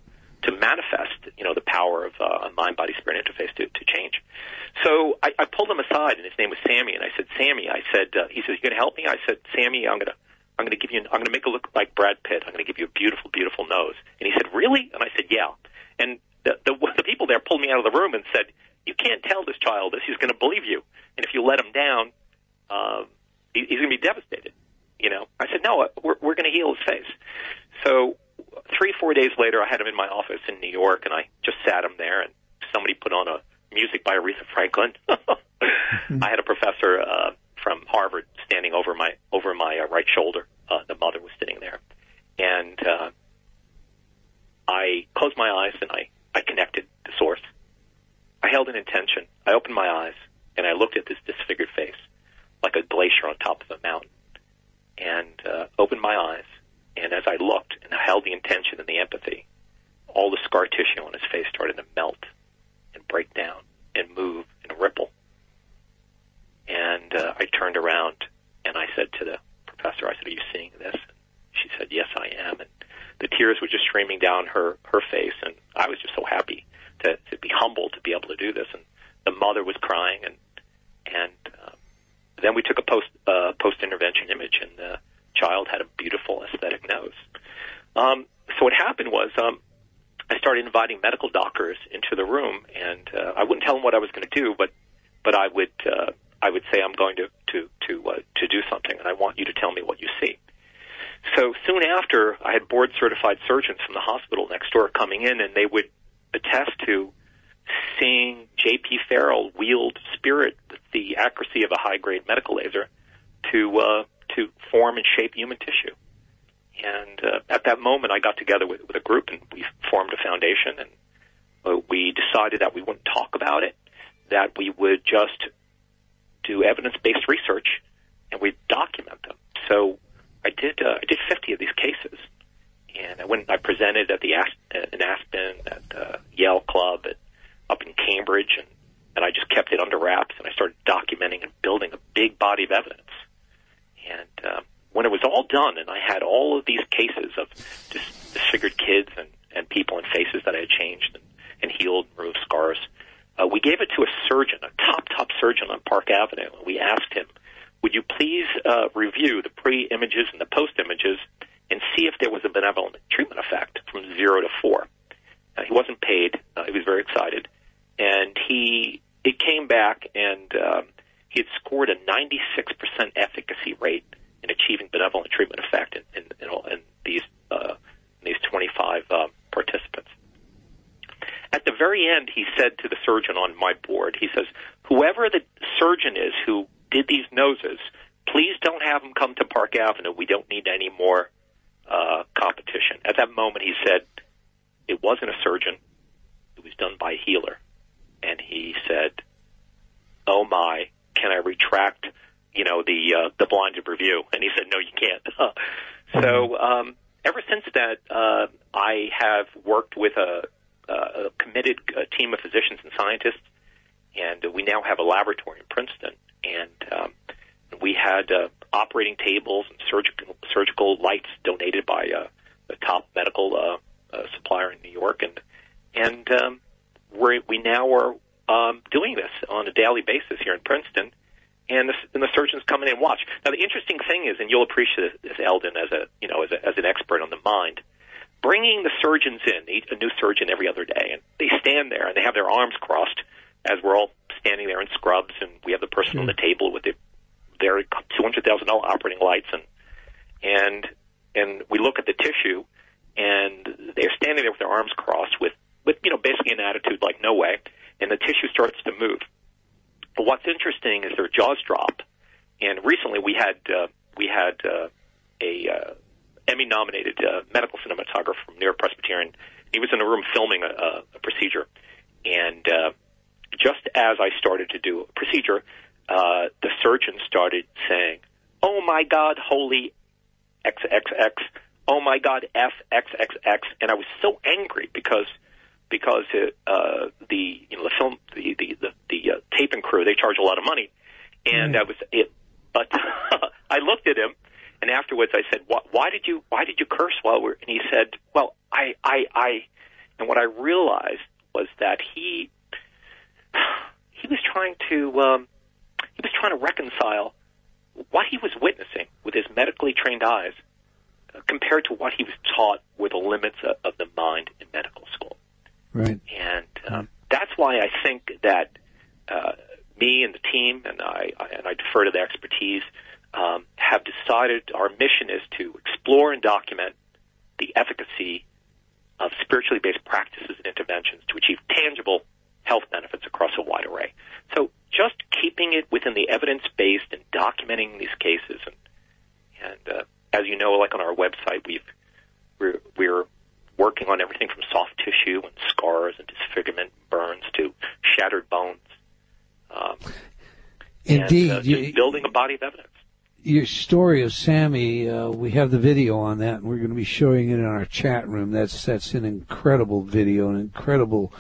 to manifest, you know, the power of uh, a mind, body, spirit interface to to change. So I, I pulled him aside, and his name was Sammy, and I said, Sammy, I said, uh, he said, you going to help me? I said, Sammy, I'm gonna. I'm going to give you. I'm going to make it look like Brad Pitt. I'm going to give you a beautiful, beautiful nose. And he said, "Really?" And I said, "Yeah." And the, the the people there pulled me out of the room and said, "You can't tell this child this. He's going to believe you. And if you let him down, um, he, he's going to be devastated." You know. I said, "No, we're we're going to heal his face." So three, four days later, I had him in my office in New York, and I just sat him there, and somebody put on a music by Aretha Franklin. *laughs* I had a professor uh, from Harvard standing over my over my uh, right shoulder. Uh, the mother was sitting there, and uh, I closed my eyes and I I connected to source. I held an intention. I opened my eyes and I looked at this disfigured face, like a glacier on top of a mountain, and uh, opened my eyes. And as I looked and I held the intention and the empathy, all the scar tissue on his face started to melt and break down and move and ripple. And uh, I turned around and I said to the professor, I said, "Are you seeing this?" She said, "Yes, I am." And the tears were just streaming down her her face, and I was just so happy to to be humbled to be able to do this. And the mother was crying, and and uh, then we took a post uh, post intervention image, and the child had a beautiful aesthetic nose. Um, so what happened was um, I started inviting medical doctors into the room, and uh, I wouldn't tell them what I was going to do, but but I would uh, I would say I'm going to to to uh, to do something, and I want you to tell me what you see. So soon after, I had board certified surgeons from the hospital next door coming in, and they would attest to seeing J.P. Farrell wield spirit the accuracy of a high grade medical laser to uh, to form and shape human tissue. And uh, at that moment, I got together with, with a group, and we formed a foundation, and uh, we decided that we wouldn't talk about it, that we would just do evidence-based research, and we document them. So I did uh, I did 50 of these cases, and I went I presented at the Aspen, in Aspen at uh, Yale Club at, up in Cambridge, and and I just kept it under wraps, and I started documenting and building a big body of evidence. And uh, when it was all done, and I had all of these cases of dis- disfigured kids and and people and faces that I had changed and, and healed, and removed scars, uh, we gave it to a surgeon, a top top surgeon on Park Avenue, and we asked him would you please uh, review the pre-images and the post-images and see if there was a benevolent treatment effect from zero to four? Uh, he wasn't paid. Uh, he was very excited, and he it came back and um, he had scored a 96% efficacy rate in achieving benevolent treatment effect in, in, in, all- in these uh, in these 25 um, participants. At the very end, he said to the surgeon on my board, he says, "Whoever the surgeon is who did these noses, please don't have him come to Park Avenue. We don't need any more uh, competition." At that moment, he said, "It wasn't a surgeon; it was done by a healer." And he said, "Oh my, can I retract, you know, the uh, the blinded review?" And he said, "No, you can't." *laughs* so um, ever since that, uh, I have worked with a, a committed uh, team of physicians and scientists, and we now have a laboratory in Princeton, and um, we had uh, operating tables and surgical surgical lights donated by uh, a top medical uh, uh, supplier in New York, and and um, we we now are um, doing this on a daily basis here in Princeton, and the, and the surgeons come in and watch. Now, the interesting thing is, and you'll appreciate this, Eldon, as a you know as, a, as an expert on the mind, bringing the surgeons in, a new surgeon every other day, and they stand there and they have their arms crossed as we're all standing there in scrubs, and we have the person on the table with the, their two hundred thousand dollar operating lights, and and and we look at the tissue, and they're standing there with their arms crossed, with with you know basically an attitude like no way, and the tissue starts to move. But what's interesting is their jaws drop, and recently we had uh, we had uh, a uh, Emmy nominated uh, medical cinematographer from New York Presbyterian. He was in a room filming a, a, procedure, and uh, just as I started to do a procedure, uh, the surgeon started saying, "Oh my God, holy XXX! Oh my God, FXXX!" And I was so angry because because it, uh, the you know the film the the the, the uh, taping crew they charge a lot of money, and I was it. But *laughs* I looked at him, and afterwards I said, why, "Why did you why did you curse while we're?" And he said, "Well, I I I," and what I realized was that he he was trying to um, he was trying to reconcile what he was witnessing with his medically trained eyes uh, compared to what he was taught were the limits of, of the mind in medical school. Right. And um, that's why I think that uh, me and the team, and I, I and I defer to the expertise, um, have decided our mission is to explore and document the efficacy of spiritually based practices and interventions to achieve tangible health benefits across a wide array. So just keeping it within the evidence based and documenting these cases, and and uh, as you know, like on our website, we've we're, we're working on everything from soft tissue and scars and disfigurement, burns to shattered bones. Um, Indeed, and, uh, you- building a body of evidence. Your story of Sammy, uh, we have the video on that, and we're going to be showing it in our chat room. That's that's an incredible video, an incredible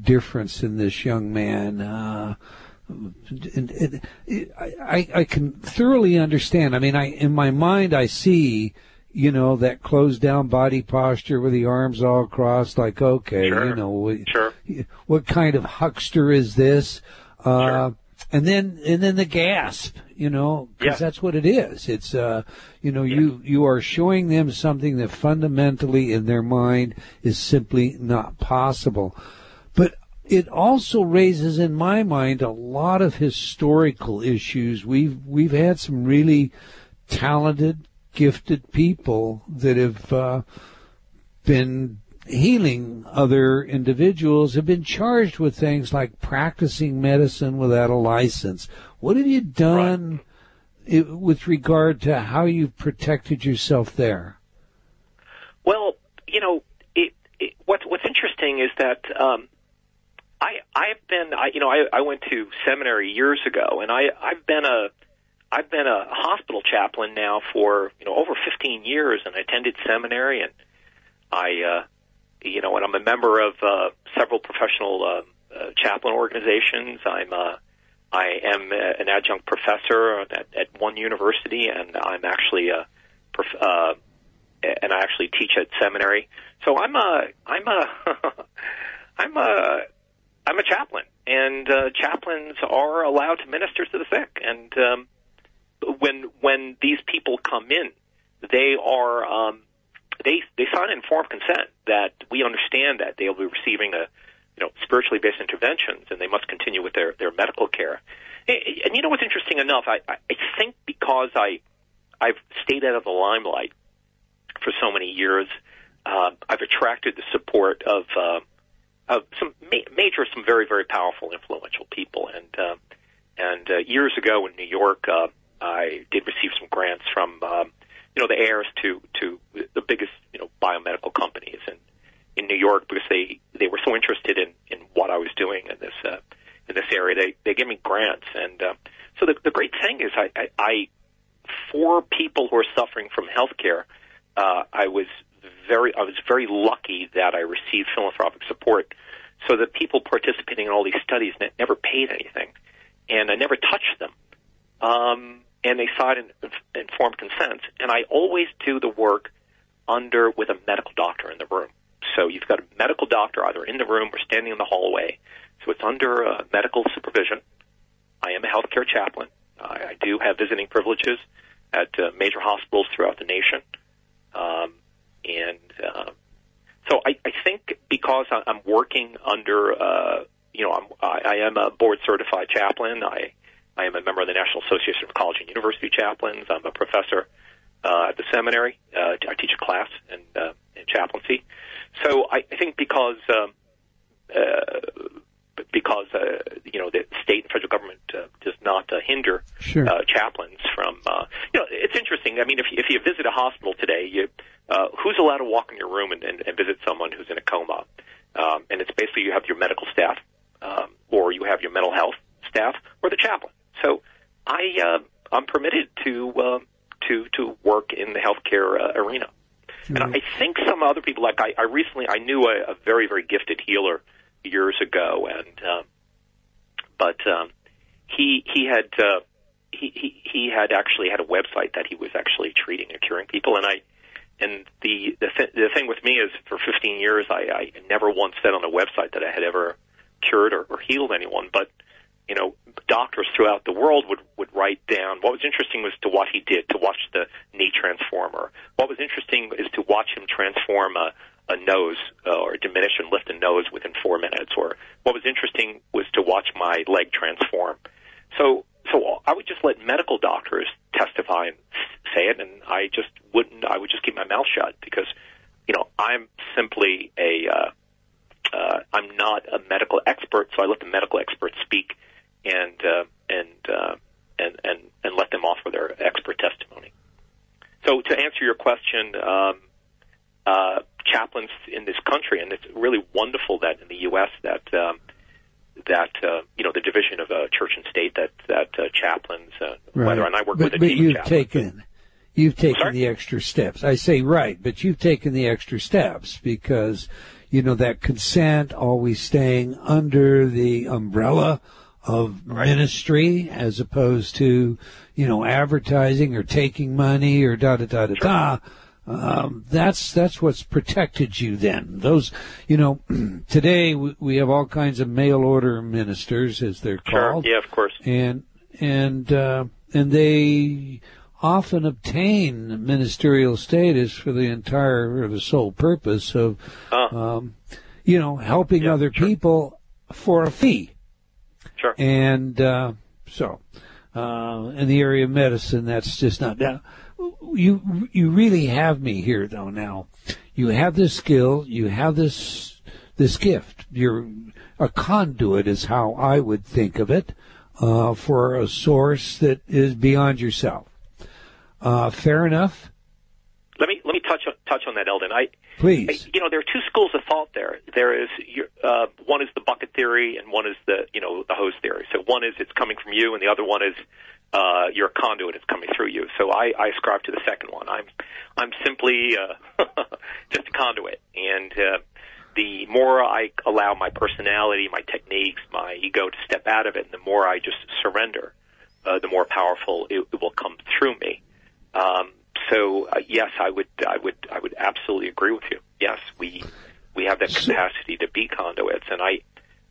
difference in this young man. Uh, and, and, I, I can thoroughly understand. I mean, I in my mind, I see, you know, that closed down body posture with the arms all crossed. Like, okay, Sure. you know, what, Sure. what kind of huckster is this? Uh, and then, and then the gasp, you know, because Yeah. that's what it is. It's, uh, you know, you, you are showing them something that fundamentally in their mind is simply not possible. But it also raises in my mind a lot of historical issues. We've, we've had some really talented, gifted people that have, uh, been healing other individuals have been charged with things like practicing medicine without a license. What have you done i with regard to how you've protected yourself there? Well, you know, it, it, what's what's interesting is that um, I I've been I you know I, I went to seminary years ago, and I I've been a I've been a hospital chaplain now for you know over 15 years, and I attended seminary, and I uh, you know, and I'm a member of uh, several professional uh, uh, chaplain organizations. I'm uh, I am uh, an adjunct professor at, at one university, and I'm actually a prof- uh, and I actually teach at seminary. So I'm a I'm a *laughs* I'm a I'm a chaplain, and uh, chaplains are allowed to minister to the sick. And um, when when these people come in, they are um, they they sign informed consent that we understand that they'll be receiving a you know spiritually based interventions and they must continue with their their medical care. And, and you know what's interesting enough, I I think because I I've stayed out of the limelight for so many years, uh, I've attracted the support of uh, of some ma- major, some very very powerful, influential people, and uh, and uh, years ago in New York, uh, I did receive some grants from um, you know the heirs to to the biggest you know biomedical companies in in New York because they they were so interested in in what I was doing in this uh, in this area. They they gave me grants, and uh, so the the great thing is I, I I for people who are suffering from healthcare, uh, I was very I was very lucky that I received philanthropic support, so that people participating in all these studies ne- never paid anything, and I never touched them, um, and they signed in, informed consent, and I always do the work under with a medical doctor in the room. So you've got a medical doctor either in the room or standing in the hallway. So it's under uh, medical supervision. I am a healthcare chaplain. I, I do have visiting privileges at uh, major hospitals throughout the nation. Um, and uh, so I, I think because I'm working under, uh, you know, I'm, I, I am a board certified chaplain. I, I am a member of the National Association of College and University Chaplains. I'm a professor uh, at the seminary. Uh, I teach a class in, uh, in chaplaincy. So I, I think because um, uh, because uh, you know the state and federal government uh, does not uh, hinder Sure. uh, chaplains from. Uh, you know, it's interesting. I mean, if you, if you visit a hospital today, you uh, who's allowed to walk in your room and, and, and visit someone who's in a coma? Um, and it's basically you have your medical staff, um, or you have your mental health staff, or the chaplain. So I uh, I'm permitted to uh, to to work in the healthcare uh, arena. And I think some other people, like I, I recently, I knew a, a very, very gifted healer years ago, and um, but um, he he had uh, he, he he had actually had a website that he was actually treating and curing people, and I and the the, th- the thing with me is for 15 years I, I never once said on a website that I had ever cured or, or healed anyone, but you know, doctors throughout the world would would write down. What was interesting was to what he did, to watch the knee transformer. What was interesting is to watch him transform a a nose uh, or diminish and lift a nose within four minutes. Or what was interesting was to watch my leg transform. So so I would just let medical doctors testify and say it, and I just wouldn't. I would just keep my mouth shut because you know I'm simply a uh, uh, I'm not a medical expert, so I let the medical experts speak and uh, and, uh, and and and let them offer their expert testimony. So to answer your question, um, uh, chaplains in this country, and it's really wonderful that in the U.S. that um, that uh, you know the division of uh, church and state that that uh, chaplains, uh, whether and I work but, with a but you've chaplains. taken you've taken Sorry? the extra steps. I say right, but you've taken the extra steps because you know that consent always staying under the umbrella of ministry as opposed to you know advertising or taking money or da da da da da. Um, that's that's what's protected you. Then those, you know, *clears throat* today we, we have all kinds of mail order ministers, as they're called. Sure. Yeah, of course. and and uh, and they often obtain ministerial status for the entire or the sole purpose of Uh, um, you know helping Yeah, other sure. people for a fee sure. and uh, so uh, in the area of medicine that's just not now you you really have me here though now you have this skill you have this this gift you're a conduit is how I would think of it uh, for a source that is beyond yourself uh, fair enough Let me let me touch on, touch on that, Eldon. I please you know there are two schools of thought there. There is uh, one is the bucket theory, and one is the you know the hose theory. So one is it's coming from you, and the other one is uh, you're a conduit; it's coming through you. So I, I ascribe to the second one. I'm I'm simply uh, *laughs* just a conduit, and uh, the more I allow my personality, my techniques, my ego to step out of it, and the more I just surrender, uh, the more powerful it, it will come through me. Um, so uh, yes, I would, I would, I would absolutely agree with you. Yes, we we have that capacity to be conduits, and I,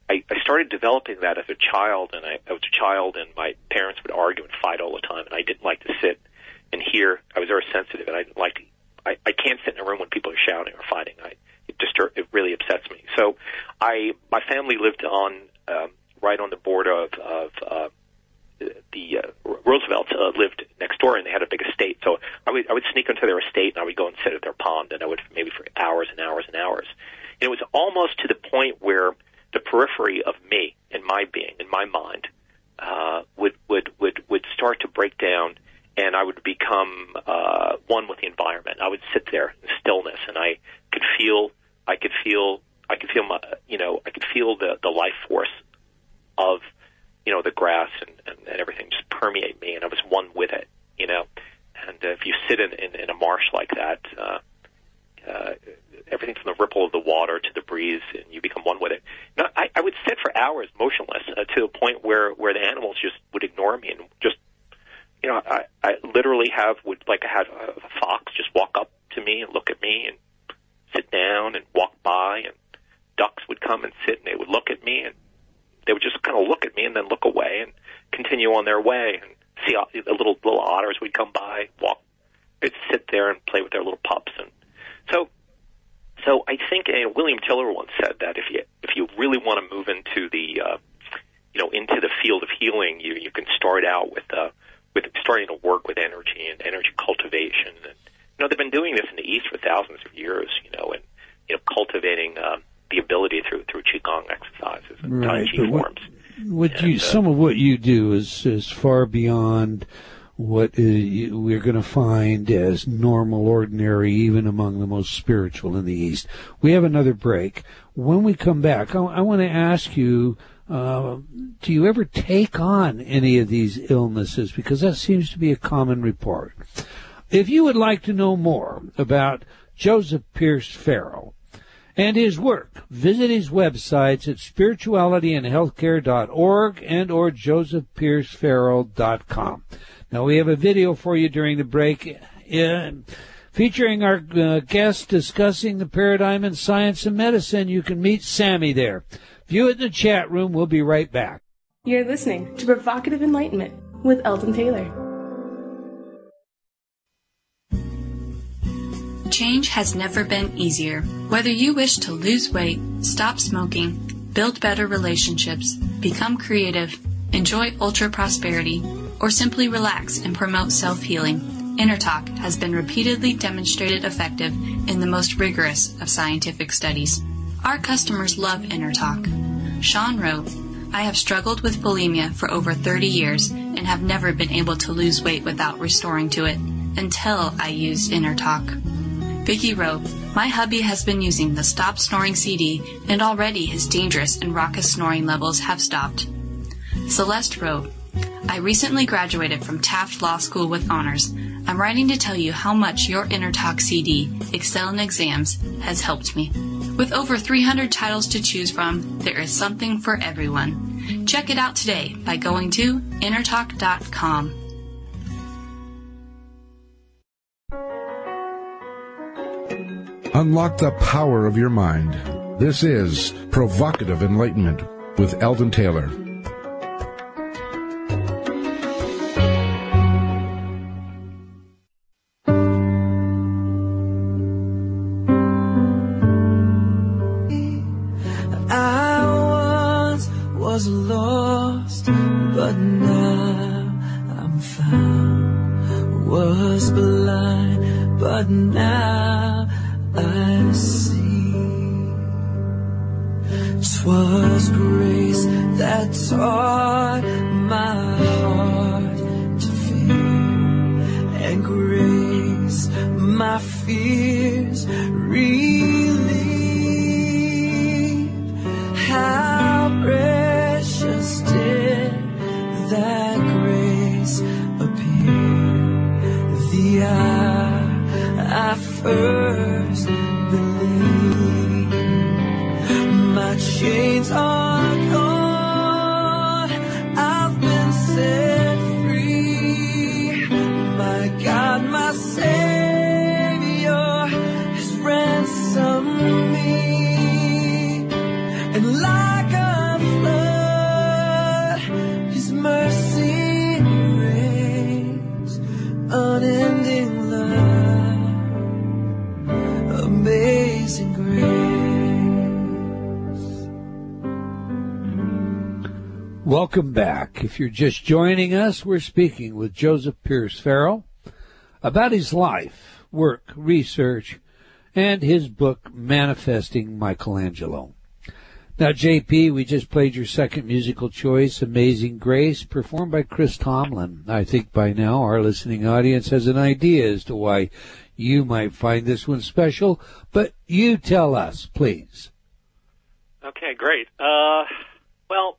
I, I started developing that as a child, and I, I was a child, and my parents would argue and fight all the time, and I didn't like to sit and hear. I was very sensitive, and I didn't like. To, I, I can't sit in a room when people are shouting or fighting. I it disturb. It really upsets me. So, I my family lived on um, right on the border of of uh, the uh, Roosevelt uh, lived next door, and they had a big estate. So I would I would sneak into their estate, and I would go and sit at their pond, and I would maybe for hours and hours and hours. And it was almost to the point where the periphery of me and my being and my mind uh, would would would would start to break down, and I would become uh, one with the environment. I would sit there in stillness, and I could feel I could feel I could feel my you know I could feel the the life force of you know the grass and, and, and everything just permeate me, and I was one with it. You know, and uh, if you sit in, in in a marsh like that. Uh, uh, everything from the ripple of the water to the breeze, and you become one with it. Now, I, I would sit for hours motionless uh, to the point where where the animals just would ignore me and just, you know, I, I literally have would like I had a, a fox just walk up to me and look at me and sit down and walk by, and ducks would come and sit and they would look at me and they would just kind of look at me and then look away and continue on their way and see all, the little little otters would come by, walk, they'd sit there and play with their little pups and so so I think uh, William Tiller once said that if you if you really want to move into the uh, you know into the field of healing, you you can start out with uh, with starting to work with energy and energy cultivation. And you know they've been doing this in the East for thousands of years. You know, and you know cultivating um, the ability through through qigong exercises and tai chi what- forms. What And, you, uh, some of what you do is is far beyond what uh, you- we're going to find as normal, ordinary, even among the most spiritual in the East. We have another break. When we come back, I, I want to ask you. Uh, do you ever take on any of these illnesses? Because that seems to be a common report. If you would like to know more about Joseph Pierce Farrell, and his work. Visit his websites at spiritualityandhealthcare.org and or josephpiercefarrell.com. Now we have a video for you during the break uh, featuring our uh, guest discussing the paradigm in science and medicine. You can meet Sammy there. View it in the chat room. We'll be right back. You're listening to Provocative Enlightenment with Eldon Taylor. Change has never been easier. Whether you wish to lose weight, stop smoking, build better relationships, become creative, enjoy ultra prosperity, or simply relax and promote self healing, InnerTalk has been repeatedly demonstrated effective in the most rigorous of scientific studies. Our customers love InnerTalk. Sean wrote, I have struggled with bulimia for over 30 years and have never been able to lose weight without restoring to it until I used InnerTalk. Vicky wrote, My hubby has been using the Stop Snoring CD and already his dangerous and raucous snoring levels have stopped. Celeste wrote, I recently graduated from Taft Law School with honors. I'm writing to tell you how much your InnerTalk CD, Excel in Exams, has helped me. With over 300 titles to choose from, there is something for everyone. Check it out today by going to innertalk.com. Unlock the power of your mind. This is Provocative Enlightenment with Eldon Taylor. Welcome back. If you're just joining us, we're speaking with Joseph Pierce Farrell about his life, work, research, and his book, Manifesting Michelangelo. Now, JP, we just played your second musical choice, Amazing Grace, performed by Chris Tomlin. I think by now our listening audience has an idea as to why you might find this one special, but you tell us, please. Okay, great. Uh, well,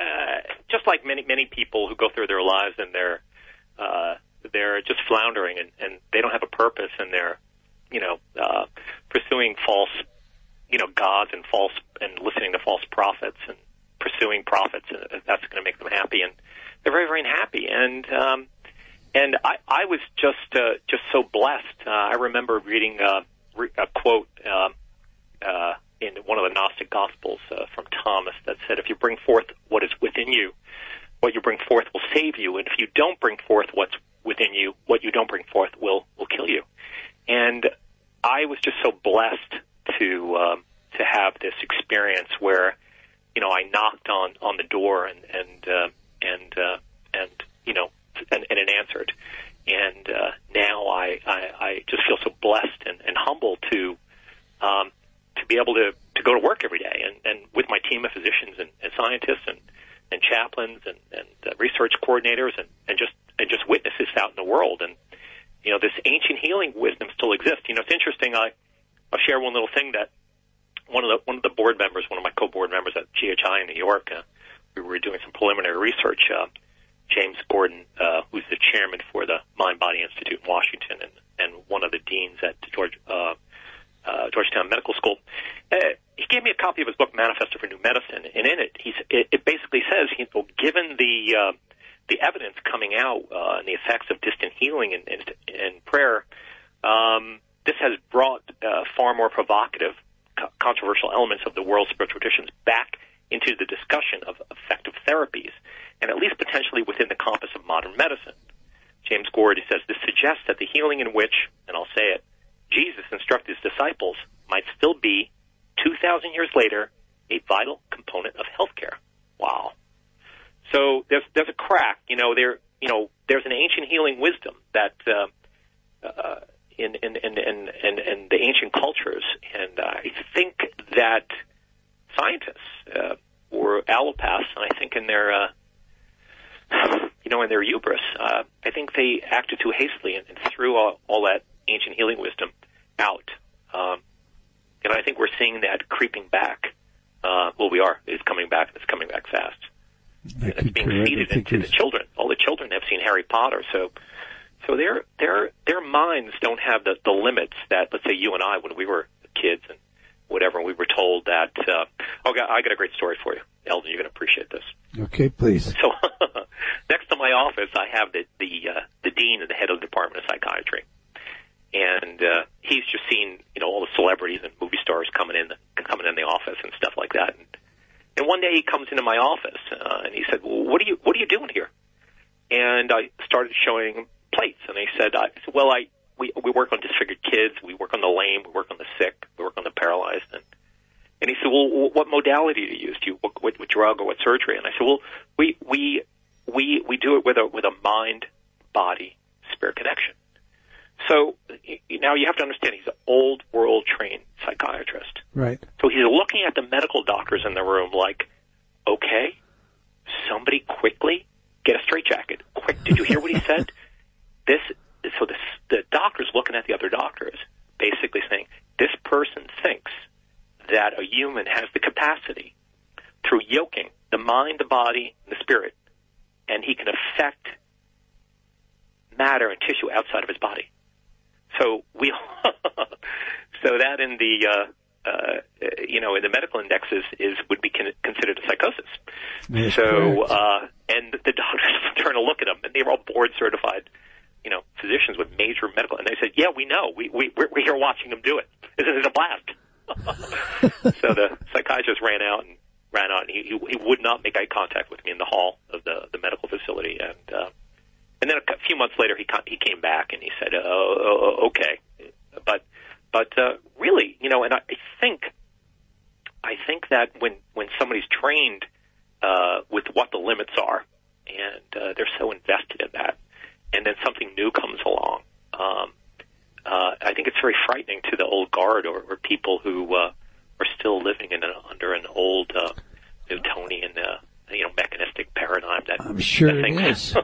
uh, just like many many people who go through their lives and they're uh, they're just floundering and, and they don't have a purpose and they're you know uh, pursuing false you know gods and false and listening to false prophets and pursuing prophets and that's going to make them happy and they're very very unhappy and um, and I, I was just uh, just so blessed. Uh, I remember reading uh, a quote. Uh, uh, in one of the Gnostic Gospels uh, from Thomas that said, "If you bring forth what is within you, what you bring forth will save you, and if you don't bring forth what's within you, what you don't bring forth will will kill you." And I was just so blessed to um, to have this experience where, you know, I knocked on on the door and and uh, and uh, and you know, and, and it answered. And uh, now I, I I just feel so blessed and, and humbled to. Um, to be able to, to go to work every day and, and with my team of physicians and, and scientists and, and chaplains and, and uh, research coordinators and, and just and just witness this out in the world and you know this ancient healing wisdom still exists. You know it's interesting. I I'll share one little thing that one of the one of the board members, one of my co-board members at GHI in New York, uh, we were doing some preliminary research. Uh, James Gordon, uh, who's the chairman for the Mind Body Institute in Washington and and one of the deans at George. Uh, uh, Georgetown Medical School. Uh, he gave me a copy of his book Manifesto for New Medicine, and in it, he's, it, it basically says, you know, given the uh, the evidence coming out uh, and the effects of distant healing and, and, and prayer, um, this has brought uh, far more provocative, co- controversial elements of the world's spiritual traditions back into the discussion of effective therapies, and at least potentially within the compass of modern medicine. James Gord says this suggests that the healing in which, and I'll say it, Jesus instructed his disciples might still be, 2,000 years later, a vital component of healthcare. Wow. So there's there's a crack. You know there you know there's an ancient healing wisdom that uh, uh, in, in, in, in, in, in the ancient cultures, and I think that scientists uh, were allopaths, and I think in their uh, *sighs* you know in their hubris, uh, I think they acted too hastily and, and threw all, all that ancient healing wisdom out. Um, and I think we're seeing that creeping back. Uh, well, we are. It's coming back, it's coming back fast. I it's being you're right. I feeded into the children. All the children have seen Harry Potter, so so their their their minds don't have the the limits that let's say you and I when we were kids and whatever. We were told that. Uh, oh, God, I got a great story for you, Eldon. You're going to appreciate this. Okay, please. So *laughs* next to my office, I have the the uh, the dean and the head of the department of psychiatry, and uh, he's just seen you know all the celebrities and movie stars coming in coming in the office and stuff like that. And, and one day he comes into my office uh, and he said, well, "What are you What are you doing here?" And I started showing plates, and he said, I said, "Well, I we we work on disfigured kids, we work on the lame, we work on the sick, we work on the paralyzed." And and he said, "Well, what modality do you use? Do you what, what drug or what surgery?" And I said, "Well, we we we we do it with a with a mind body spirit connection." So y- now you have to understand he's an old world trained psychiatrist. Right. So he's looking at the medical doctors in the room like, okay, somebody quickly get a straitjacket. Quick, did you hear what he said? This, so this, the doctor's looking at the other doctors, basically saying, this person thinks that a human has the capacity through yoking the mind, the body, and the spirit, and he can affect matter and tissue outside of his body. So we, so that in the, uh, uh, you know, in the medical indexes is would be con- considered a psychosis. That's so, correct. uh, and the doctors turn to look at them, and they were all board certified, you know, physicians with major medical, and they said, "Yeah, we know. We we we're, we're here watching them do it. Isn't it a blast?" so the psychiatrist ran out and ran out, and he, he he would not make eye contact with me in the hall of the the medical facility, and uh, and then a cou- few months later, he co- he came back and he said, "Oh, oh, okay," but but uh, really, you know, and I I think I think that when when somebody's trained uh, with what the limits are, and uh, they're so invested in that. And then something new comes along. Um, uh, I think it's very frightening to the old guard or, or people who uh, are still living in a, under an old uh, Newtonian, uh, you know, mechanistic paradigm. That I'm sure that it thing- is.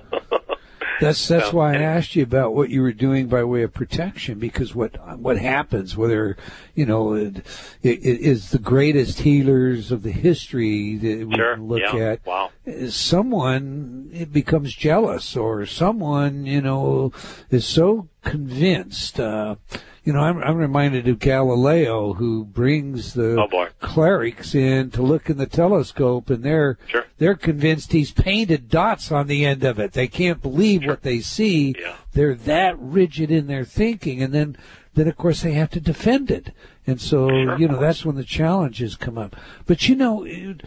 That's that's So, why I asked you about what you were doing by way of protection because what what happens whether you know it, it is the greatest healers of the history that we Sure, can look yeah, at wow. someone it becomes jealous or someone you know is so convinced uh you know I'm, I'm reminded of Galileo who brings the Oh, clerics in to look in the telescope and they're Sure. They're convinced he's painted dots on the end of it. They can't believe what they see. Yeah. They're that rigid in their thinking, and then then of course they have to defend it. And so you know that's when the challenges come up. But you know, it,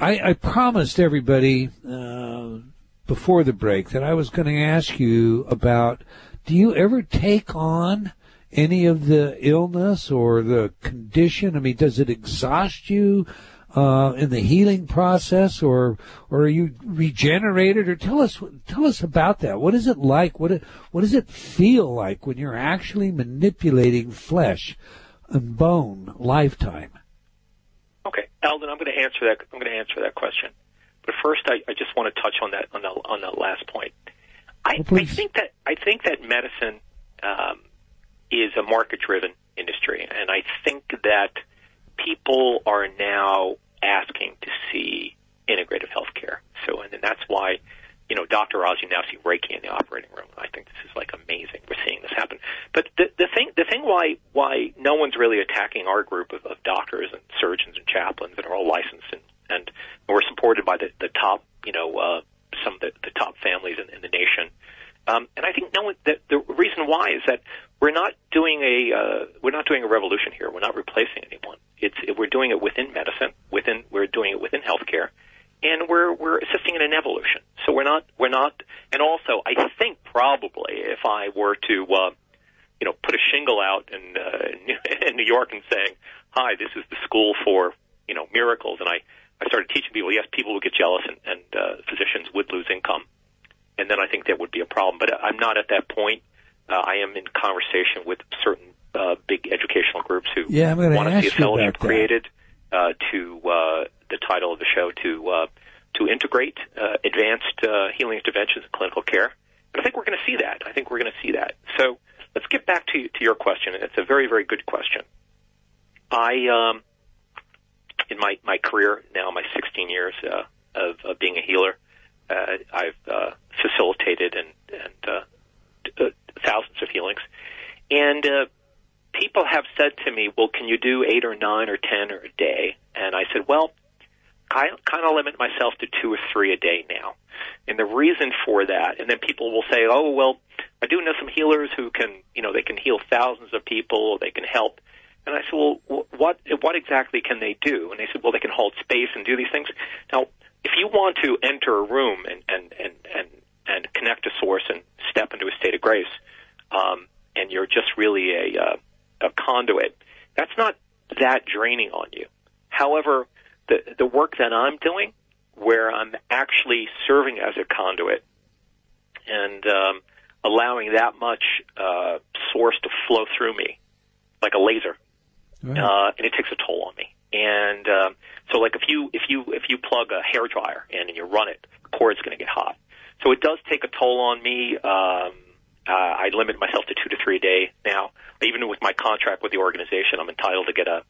I, I promised everybody uh, before the break that I was going to ask you about. Do you ever take on? Any of the illness or the condition? I mean, does it exhaust you? Uh, in the healing process, or or are you regenerated? Or tell us tell us about that. What is it like? What it, what does it feel like when you're actually manipulating flesh and bone lifetime? Okay, Eldon, I'm going to answer that. I'm going to answer that question. But first, I, I just want to touch on that on the on the last point. I, Oh, I think that I think that medicine um, is a market-driven industry, and I think that people are now asking to see integrative healthcare. So, and then that's why, you know, Dr. Oz, you now see Reiki in the operating room. I think this is like amazing. We're seeing this happen. But the, the thing, the thing why why no one's really attacking our group of, of doctors and surgeons and chaplains that are all licensed and and we're supported by the, the top, you know, uh, some of the, the top families in, in the nation. Um, and I think no one, that the reason why is that we're not doing a uh, we're not doing a revolution here. We're not replacing anyone. It's we're doing it within medicine, within we're doing it within healthcare, and we're we're assisting in an evolution. So we're not we're not. And also, I think probably if I were to uh, you know put a shingle out in uh, *laughs* in New York and saying, "Hi, this is the school for you know miracles," and I I started teaching people, yes, people would get jealous and, and uh, physicians would lose income and then I think that would be a problem. But I'm not at that point. Uh, I am in conversation with certain uh, big educational groups who Yeah, I'm want to see a ask you about fellowship created uh, to uh, the title of the show to uh, to integrate uh, advanced uh, healing interventions in clinical care. And I think we're going to see that. I think we're going to see that. So let's get back to to your question. and It's a very very good question. I um, in my my career now, my 16 years uh, of, of being a healer, uh, I've uh, facilitated and and uh, uh, thousands of healings, and uh, people have said to me, "Well, can you do eight or nine or ten or a day?" And I said, "Well, I kind of limit myself to two or three a day now." And the reason for that, and then people will say, "Oh, well, I do know some healers who can, you know, they can heal thousands of people, or they can help." And I said, "Well, what what exactly can they do?" And they said, "Well, they can hold space and do these things." Now, if you want to enter a room and and and and, and connect to source and step into a state of grace, um, and you're just really a uh, a conduit, that's not that draining on you. However, the the work that I'm doing, where I'm actually serving as a conduit and um, allowing that much uh, source to flow through me like a laser, uh, and it takes a toll on me. And um, so, like if you if you if you plug a hair dryer in and you run it, the cord's going to get hot. So it does take a toll on me. Um, uh, I limit myself to two to three a day now. Even with my contract with the organization, I'm entitled to get a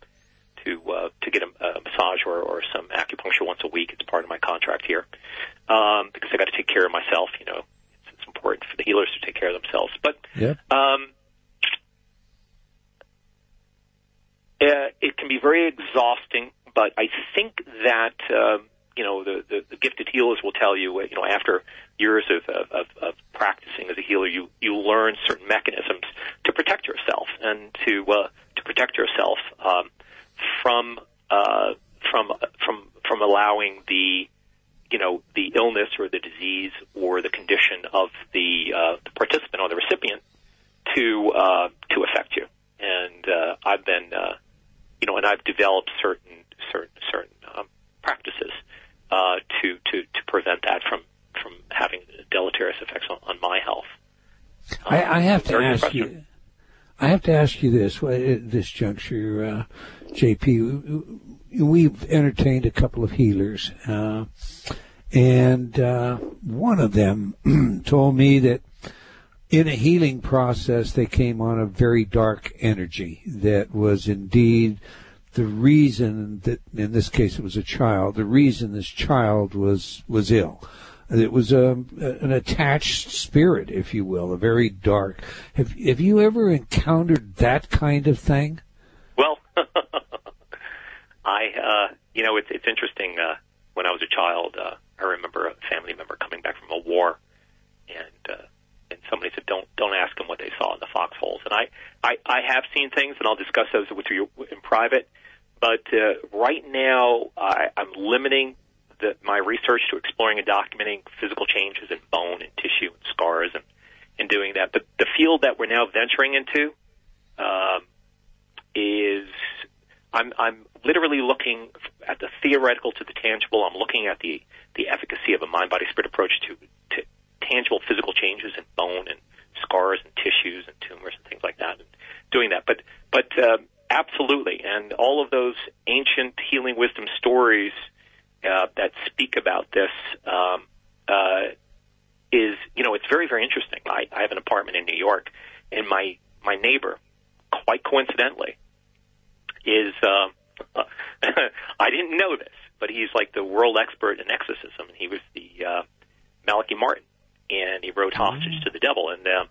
to uh, to get a, a massage or, or some acupuncture once a week. It's part of my contract here um, because I got to take care of myself. You know, it's, it's important for the healers to take care of themselves. But Yep. um, uh, it can be very exhausting, but I think that um, you know the, the, the gifted healers will tell you, you know, after years of, of, of practicing as a healer, you you learn certain mechanisms to protect yourself and to uh, to protect yourself um, from uh, from from from allowing the you know the illness or the disease or the condition of the uh, the participant or the recipient to uh, to affect you. And uh, I've been uh, you know, and I've developed certain certain certain um, practices uh, to to prevent that from from having deleterious effects on, on my health. I, I have to ask question. you. I have to ask you this at this juncture, uh, JP. We've entertained a couple of healers, uh, and uh, one of them *clears throat* told me that in a healing process they came on a very dark energy that was indeed the reason that in this case it was a child the reason this child was was ill it was a, an attached spirit if you will a very dark have have you ever encountered that kind of thing Well, *laughs* I, uh, you know, it's it's interesting. Uh, when I was a child, uh, I remember a family member coming back from a war, and uh, and somebody said, "Don't don't ask them what they saw in the foxholes." And I I, I have seen things, and I'll discuss those with you in private. But uh, right now, I, I'm limiting the, my research to exploring and documenting physical changes in bone and tissue and scars, and and doing that. But the field that we're now venturing into. Um, is I'm I'm literally looking at the theoretical to the tangible. I'm looking at the the efficacy of a mind body spirit approach to to tangible physical changes in bone and scars and tissues and tumors and things like that, and doing that. But but uh, absolutely, and all of those ancient healing wisdom stories uh, that speak about this um, uh, is you know it's very very interesting. I, I have an apartment in New York, and my my neighbor, quite coincidentally, is um, *laughs* I didn't know this, but he's like the world expert in exorcism, he was the uh, Malachi Martin, and he wrote Hostage to the Devil, and uh,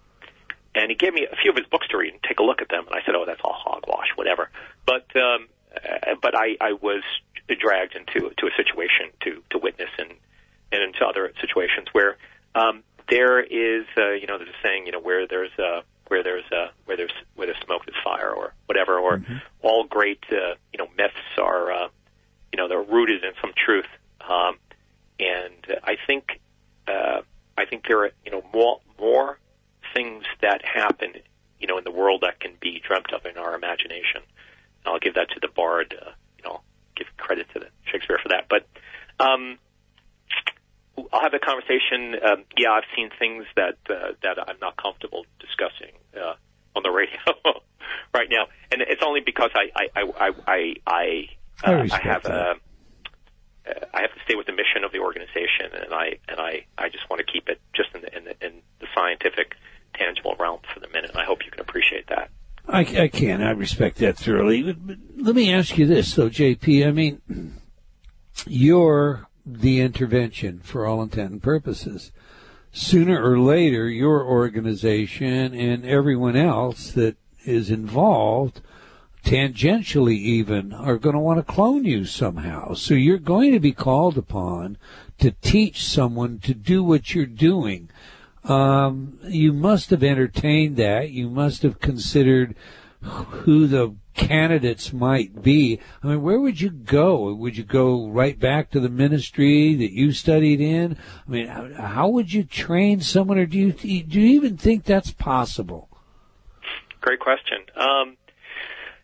and he gave me a few of his books to read and take a look at them, and I said, oh, that's all hogwash, whatever. But um, uh, but I, I was dragged into to a situation to to witness and and into other situations where um, there is uh, you know there's a saying you know where there's uh, where there's uh, where there's where there's smoke there's fire or whatever or all great uh, you know myths are uh, you know they're rooted in some truth. Um, and I think uh, I think there are you know more more things that happen you know in the world that can be dreamt of in our imagination. And I'll give that to the bard uh, you know give credit to the Shakespeare for that. But um, I'll have a conversation. Um, yeah, I've seen things that uh, that I'm not comfortable discussing uh, on the radio *laughs* right now, and it's only because I I I I I, I uh, I respect have a I have to stay with the mission of the organization, and I and I I just want to keep it just in the in the, in the scientific, tangible realm for the minute. And I hope you can appreciate that. I, I can. I respect that thoroughly. But, but let me ask you this, though, JP. I mean, you're the intervention for all intent and purposes. Sooner or later, your organization and everyone else that is involved, tangentially even, are going to want to clone you somehow. So you're going to be called upon to teach someone to do what you're doing. Um, you must have entertained that. You must have considered who the candidates might be. I mean, where would you go? Would you go right back to the ministry that you studied in? I mean, how, would you train someone, or do you do you even think that's possible? Great question. Um,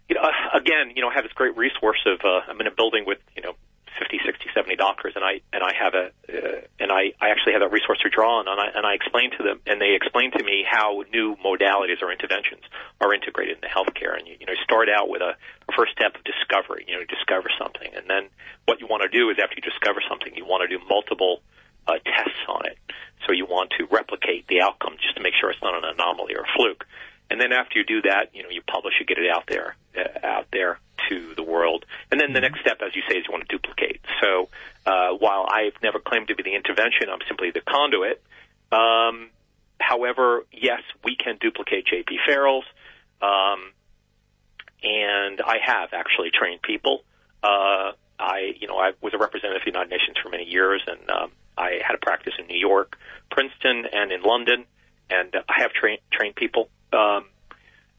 you know, uh, again, you know, I have this great resource of uh, I'm in a building with you know 50, 60, 70 doctors, and I and I have a uh, and I, I actually have that resource to draw on, and I and I explain to them, and they explain to me how new modalities or interventions are integrated into healthcare, and you, you know, start out with a, first step of discovery, you know, discover something, and then what you want to do is after you discover something, you want to do multiple uh, tests on it, so you want to replicate the outcome just to make sure it's not an anomaly or a fluke. And then after you do that, you know, you publish, you get it out there, uh, out there to the world. And then the next step, as you say, is you want to duplicate. So uh, while I've never claimed to be the intervention, I'm simply the conduit. Um, however, yes, we can duplicate J.P. Farrell's, um, and I have actually trained people. Uh, I, you know, I was a representative of the United Nations for many years, and um, I had a practice in New York, Princeton, and in London, and I have trained trained people. Um,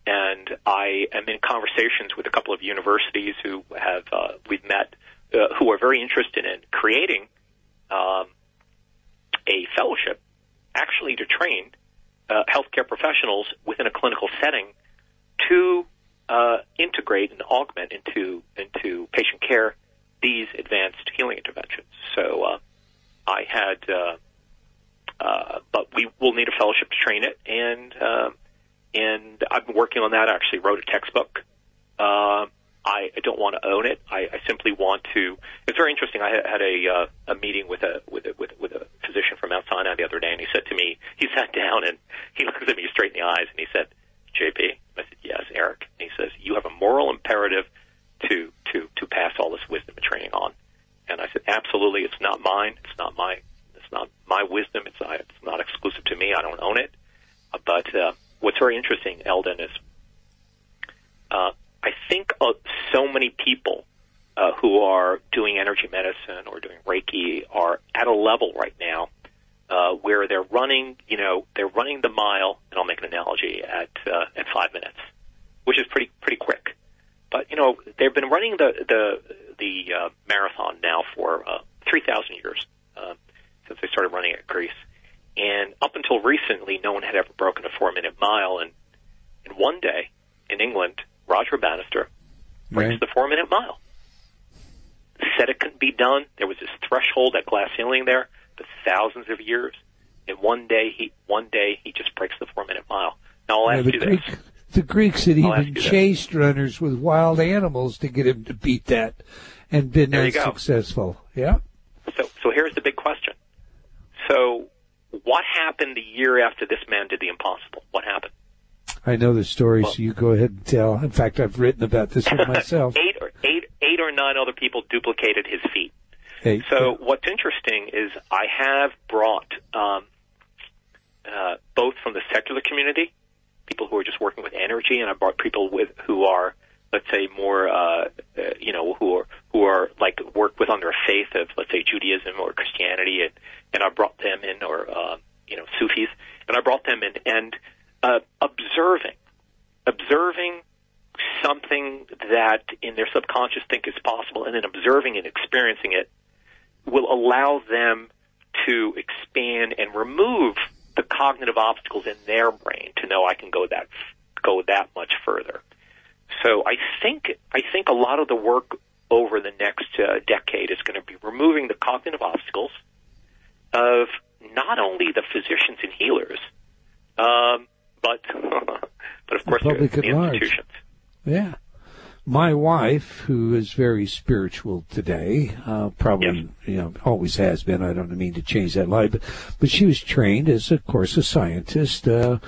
and I am in conversations with a couple of universities who have uh, we've met, uh, who are very interested in creating um, a fellowship, actually to train uh, healthcare professionals within a clinical setting to uh, integrate and augment into into patient care these advanced healing interventions. So uh, I had, uh, but we will need a fellowship to train it, and uh, and I've been working on that. I actually wrote a textbook. Uh, I, I don't want to own it. I, I simply want to. It's very interesting. I had- had a uh, a meeting with a with a, with, with a physician from Mount Sinai the other day, and he said to me, he sat *laughs* down and he looked at me straight in the eyes, and he said, "JP," I said, "Yes, Eric." And he says, "You have a moral imperative to to to pass all this wisdom and training on." And I said, "Absolutely. It's not mine. It's not my not my wisdom. It's not, it's not exclusive to me. I don't own it." Uh, But uh, what's very interesting, Eldon, is uh, I think uh, so many people uh, who are doing energy medicine or doing Reiki are at a level right now uh, where they're running, you know, they're running the mile, and I'll make an analogy at uh, at five minutes, which is pretty pretty quick. But you know, they've been running the the the uh, marathon now for uh, three thousand years uh, since they started running at Greece, and up until recently, no one had ever broken a four minute mile. And and one day in England, Roger Bannister breaks Right. the four minute mile. Said it couldn't be done. There was this threshold, that glass ceiling there, for thousands of years. And one day he one day he just breaks the four minute mile. Now I'll Yeah, ask the, you Greek, this. the Greeks had I'll even you this. chased runners with wild animals to get him to beat that, and been unsuccessful. Yeah. So, so here's the big question. So, what happened the year after this man did the impossible? What happened? I know the story, Well- so you go ahead and tell. In fact, I've written about this one myself. *laughs* eight or eight, eight or nine other people duplicated his feat. Hey, So, what's interesting is I have brought um, uh, both from the secular community, people who are just working with energy, and I brought people with who are, let's say, more, uh, uh, you know, who are who are like work with under a faith of, let's say, Judaism or Christianity, and and I brought them in, or uh, you know, Sufis, and I brought them in, and uh, observing, observing something that in their subconscious think is possible, and then observing and experiencing it will allow them to expand and remove the cognitive obstacles in their brain to know I can go that go that much further. So I think I think a lot of the work over the next uh, decade is going to be removing the cognitive obstacles of not only the physicians and healers, um, but *laughs* but of course the, the institutions. Yeah. My wife, who is very spiritual today, uh, probably, you know, always has been. I don't mean to change that life, but, but she was trained as, of course, a scientist. Uh,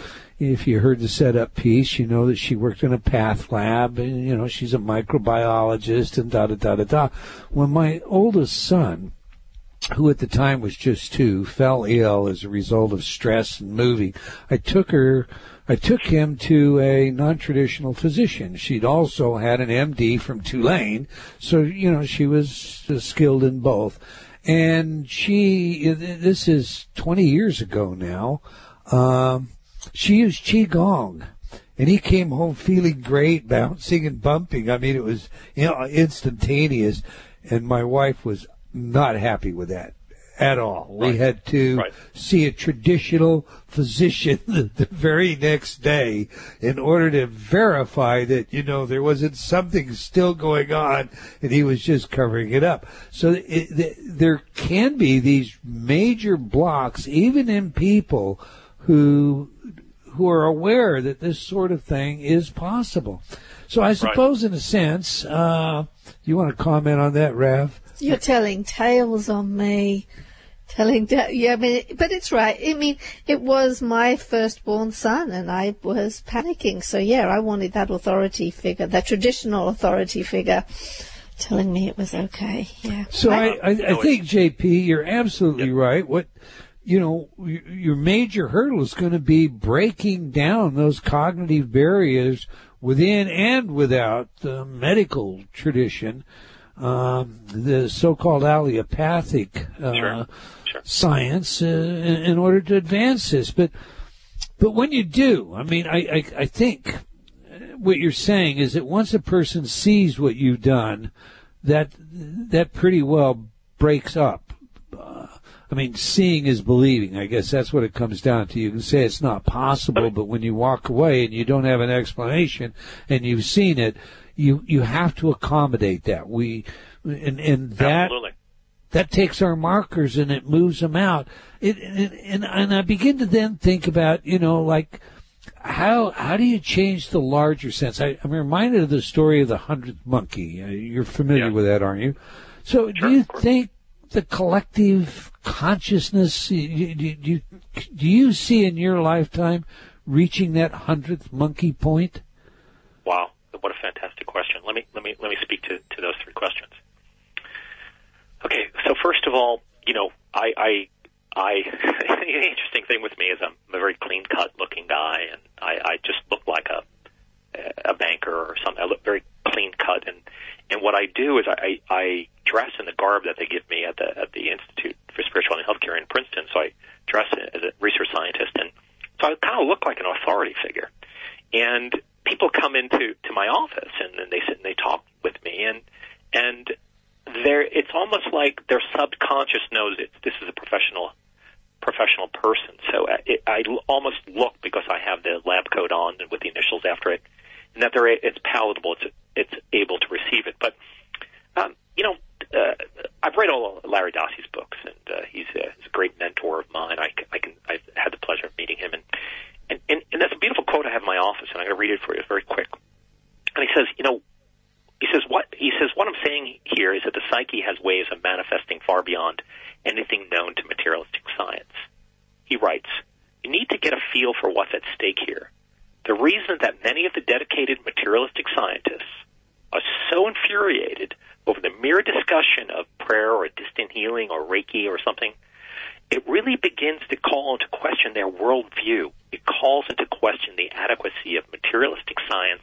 if you heard the setup piece, you know that she worked in a path lab and, you know, she's a microbiologist and da da da da da. When my oldest son, who at the time was just two, fell ill as a result of stress and moving. I took her, I took him to a non-traditional physician. She'd also had an MD from Tulane, so you know she was skilled in both. And she, this is 20 years ago now. Um, she used qigong. And he came home feeling great, bouncing and bumping. I mean, it was you know, instantaneous. And my wife was not happy with that at all. We had to Right. see a traditional physician the, *laughs* the very next day in order to verify that, you know, there wasn't something still going on and he was just covering it up. So it, th there can be these major blocks, even in people who who are aware that this sort of thing is possible. So I suppose, in a sense, uh, you want to comment on that, Rav? You're telling tales on me. Telling, ta- yeah, I mean, but it's right. I mean, it was my firstborn son, and I was panicking. So yeah, I wanted that authority figure, that traditional authority figure, telling me it was okay. Yeah. So I, I, I No, think JP, you're absolutely right. What you know, your major hurdle is going to be breaking down those cognitive barriers within and without the medical tradition, um, the so-called allopathic uh, Sure. Sure. science, uh, in, in order to advance this. But but when you do, I mean, I I, I think what you're saying is that once a person sees what you've done, that that pretty well breaks up. I mean, seeing is believing. I guess that's what it comes down to. You can say it's not possible, but when you walk away and you don't have an explanation and you've seen it, you you have to accommodate that. We and and that Absolutely. that takes our markers and it moves them out. It, and, and and I begin to then think about you know like how how do you change the larger sense? I, I'm reminded of the story of the hundredth monkey. Uh, You're familiar Yeah. with that, aren't you? So Sure, do you think the collective consciousness? Do you, do, you, see in your lifetime reaching that hundredth monkey point? Wow, what a fantastic question. Let me let me let me speak to, to those three questions. Okay, so first of all, you know, I I, I *laughs* the interesting thing with me is I'm a very clean cut looking guy, and I, I just look like a a banker or something. I look very clean cut, and and what I do is I I dress in the garb that they give me at the at the Institute for Spirituality and Healthcare in Princeton. So I dress as a research scientist, and so I kind of look like an authority figure. And people come into to my office, and then they sit and they talk with me, and and there it's almost like their subconscious knows it. This is a professional professional person. So it, I almost look because I have the lab coat on with the initials after it, and that they're it's palatable. It's it's able to receive it. But um, you know, uh, I've read all Larry Dossey's books, and uh, he's, a, he's a great mentor of mine. I, I can I've had the pleasure of meeting him, and and and, and that's a beautiful quote I have in my office, and I'm going to read it for you. Very quick. And he says, you know, he says what he says what I'm saying here is that the psyche has ways of manifesting far beyond anything known to materialistic science. He writes, You need to get a feel for what's at stake here. The reason that many of the dedicated materialistic scientists are so infuriated over the mere discussion of prayer or distant healing or Reiki or something, it really begins to call into question their worldview. It calls into question the adequacy of materialistic science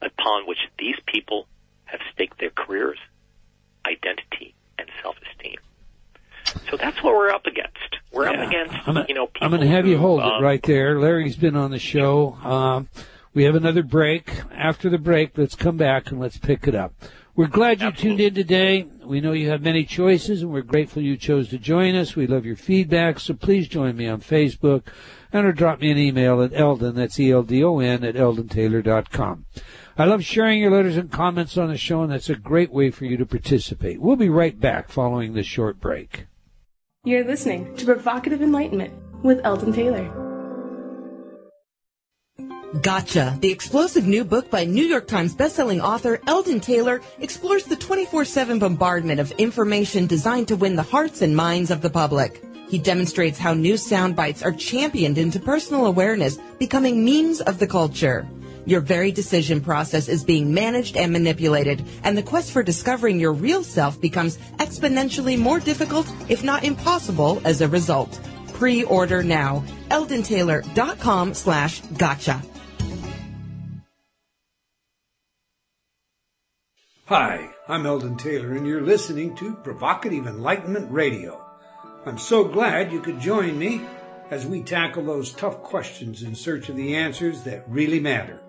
upon which these people have staked their careers, identity, and self-esteem. So that's what we're up against. We're Yeah. up against, I'm, you know, people I'm going to have you hold um, it right there. Larry's been on the show. Um, we have another break. After the break, let's come back and let's pick it up. We're glad you tuned in today. We know you have many choices, and we're grateful you chose to join us. We love your feedback, so please join me on Facebook and or drop me an email at Eldon, that's E-L-D-O-N, at eldontaylor.com. I love sharing your letters and comments on the show, and that's a great way for you to participate. We'll be right back following this short break. You're listening to Provocative Enlightenment with Eldon Taylor. Gotcha. The explosive new book by New York Times bestselling author Eldon Taylor explores the 24-7 bombardment of information designed to win the hearts and minds of the public. He demonstrates how new sound bites are championed into personal awareness, becoming memes of the culture. Your very decision process is being managed and manipulated, and the quest for discovering your real self becomes exponentially more difficult, if not impossible, as a result. Pre-order now. EldonTaylor.com slash gotcha. Hi, I'm Eldon Taylor, and you're listening to Provocative Enlightenment Radio. I'm so glad you could join me as we tackle those tough questions in search of the answers that really matter.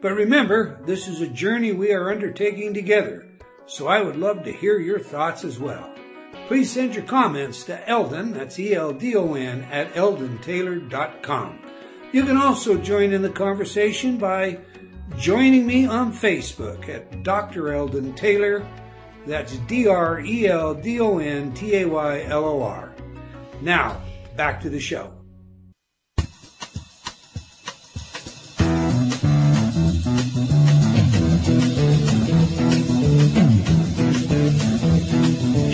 But remember, this is a journey we are undertaking together, so I would love to hear your thoughts as well. Please send your comments to Eldon, that's E-L-D-O-N, at eldontaylor.com. You can also join in the conversation by joining me on Facebook at Dr. Eldon Taylor. That's D R E L D O N T A Y L O R. Now, back to the show.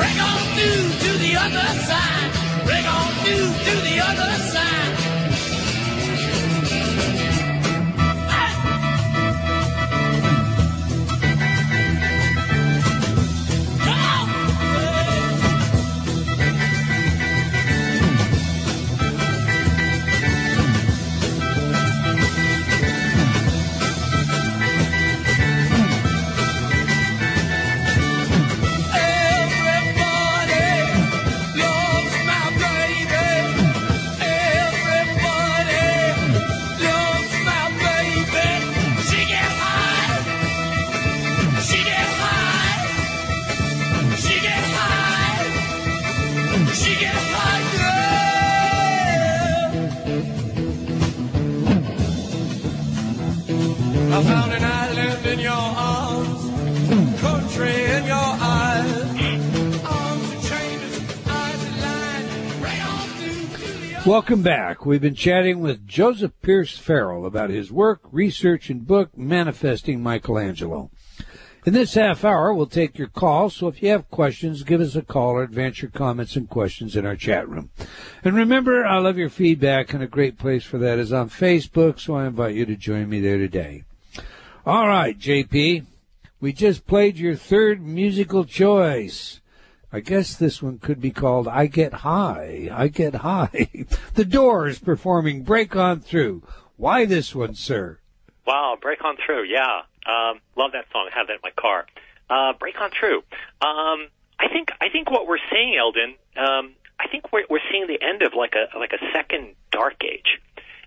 Break on through to the other side. Break on through to the other side. Welcome back. We've been chatting with Joseph Pierce Farrell about his work, research, and book, Manifesting Michelangelo. In this half hour, we'll take your calls, so if you have questions, give us a call or advance your comments and questions in our chat room. And remember, I love your feedback, and a great place for that is on Facebook, so I invite you to join me there today. All right, JP, we just played your third musical choice. I guess this one could be called I Get High. I Get High. *laughs* the Doors performing Break On Through. Why this one, sir? Wow, break on through. Yeah, um, love that song. I have that in my car. Uh, break on through. Um, I think I think what we're seeing, Eldon. Um, I think we're we're seeing the end of like a like a second dark age,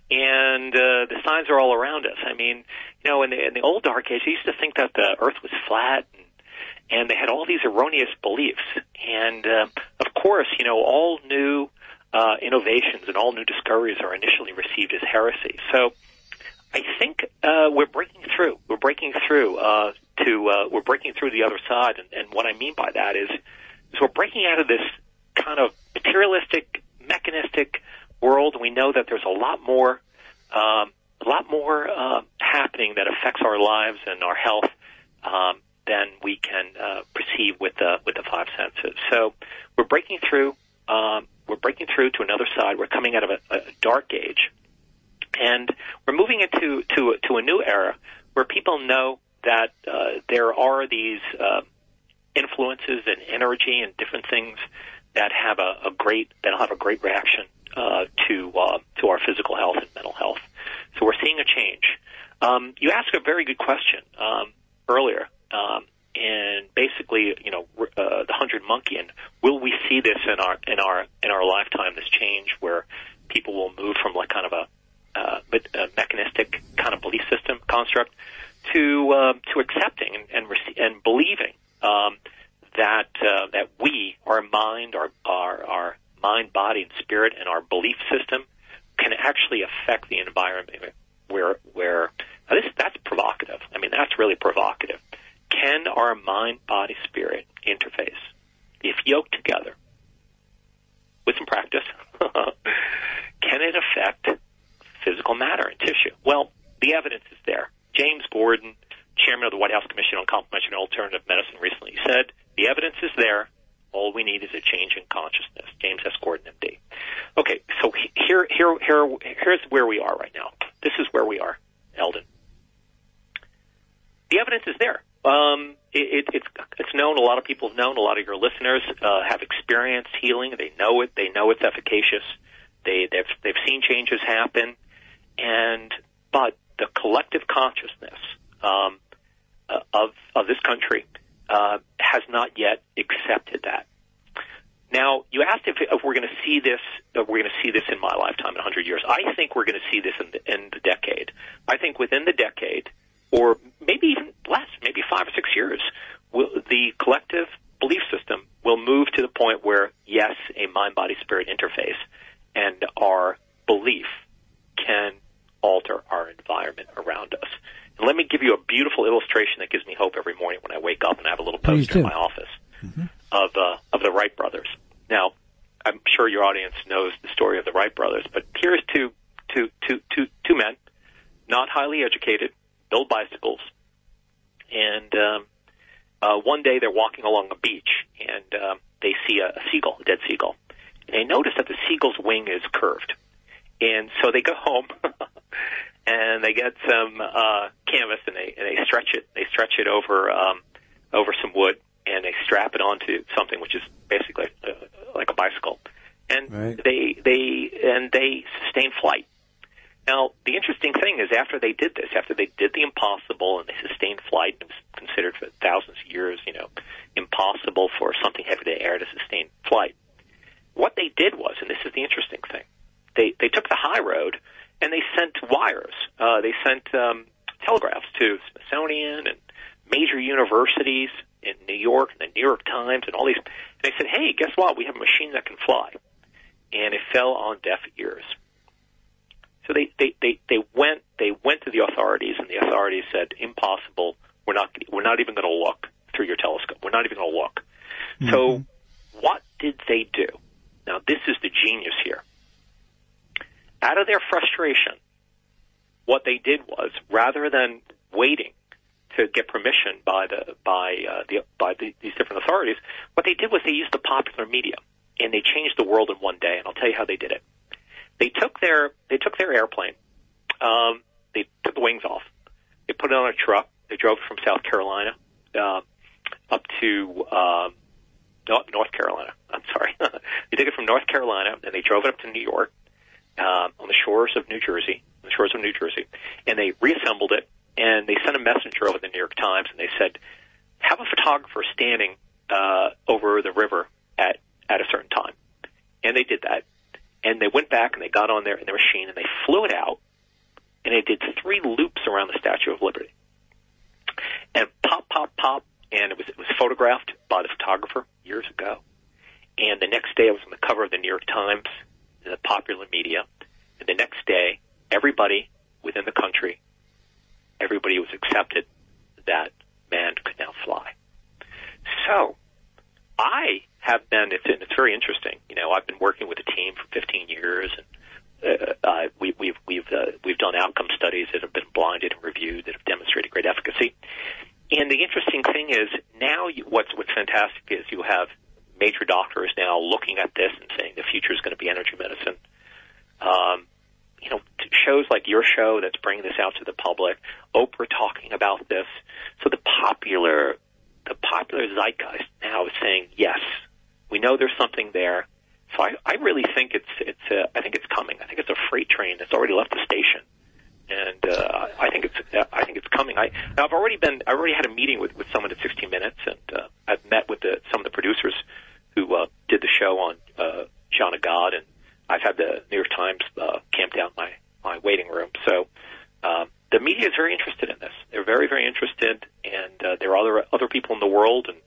and uh, the signs are all around us. I mean, you know, in the in the old dark age, they used to think that the Earth was flat. And, they had all these erroneous beliefs. And uh, of course, you know, all new uh, innovations and all new discoveries are initially received as heresy. So I think uh, we're breaking through. We're breaking through uh, to uh, we're breaking through the other side. And, and what I mean by that is, is we're breaking out of this kind of materialistic, mechanistic world. We know that there's a lot more, um, a lot more uh, happening that affects our lives and our health. Um, than we can uh, perceive with the with the five senses. So we're breaking through. Um, we're breaking through to another side. We're coming out of a, a dark age, and we're moving into to to a new era where people know that uh, there are these uh, influences and energy and different things that have a, a great that'll have a great reaction uh, to uh, to our physical health and mental health. So we're seeing a change. Um, you asked a very good question um, earlier um, and basically, you know, uh, the hundred monkey. And will we see this in our in our in our lifetime? This change where people will move from like kind of a, uh, a mechanistic kind of belief system construct to uh, to accepting and and, rece- and believing um, that uh, that we, our mind, our our our mind, body, and spirit, and our belief system can actually affect the environment. Where where now this that's provocative. I mean, that's really provocative can our mind, body, spirit interface, if yoked together with some practice, *laughs* can it affect physical matter and tissue? Well, the evidence is there. James Gordon, chairman of the White House Commission on Complementary and Alternative Medicine, recently said the evidence is there. All we need is a change in consciousness. James S. Gordon, MD. Okay, so here, here, here, here's where we are right now. This is where we are, Eldon. The evidence is there. Um, it, it, it's it's known. A lot of people have known. A lot of your listeners uh, have experienced healing. They know it. They know it's efficacious. They they've they've seen changes happen, and but the collective consciousness um, uh, of of this country uh, has not yet accepted that. Now, you asked if, if we're going to see this. If we're going to see this in my lifetime in 100 years. I think we're going to see this in the, in the decade. I think within the decade or maybe even less, maybe five or six years, will, the collective belief system will move to the point where, yes, a mind body spirit interface and our belief can alter our environment around us. And let me give you a beautiful illustration that gives me hope every morning when I wake up and I have a little poster in my office of uh, of the Wright brothers. Now, I'm sure your audience knows the story of the Wright brothers, but here's two two two two two men, not highly educated, build bicycles, and um, uh, one day they're walking along a beach and um, they see a, a seagull, a dead seagull, and they notice that the seagull's wing is curved, and so they go home. *laughs* And they get some uh, canvas and they and they stretch it. They stretch it over um, been I already had a meeting with with someone at 60 Minutes, and uh, I've met with the, some of the producers who uh, did the show on uh, John of God, and I've had the New York Times uh, camped out my my waiting room. So um, the media is very interested in this. They're very very interested, and uh, there are other other people in the world and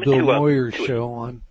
Bill to, uh, Moyer show on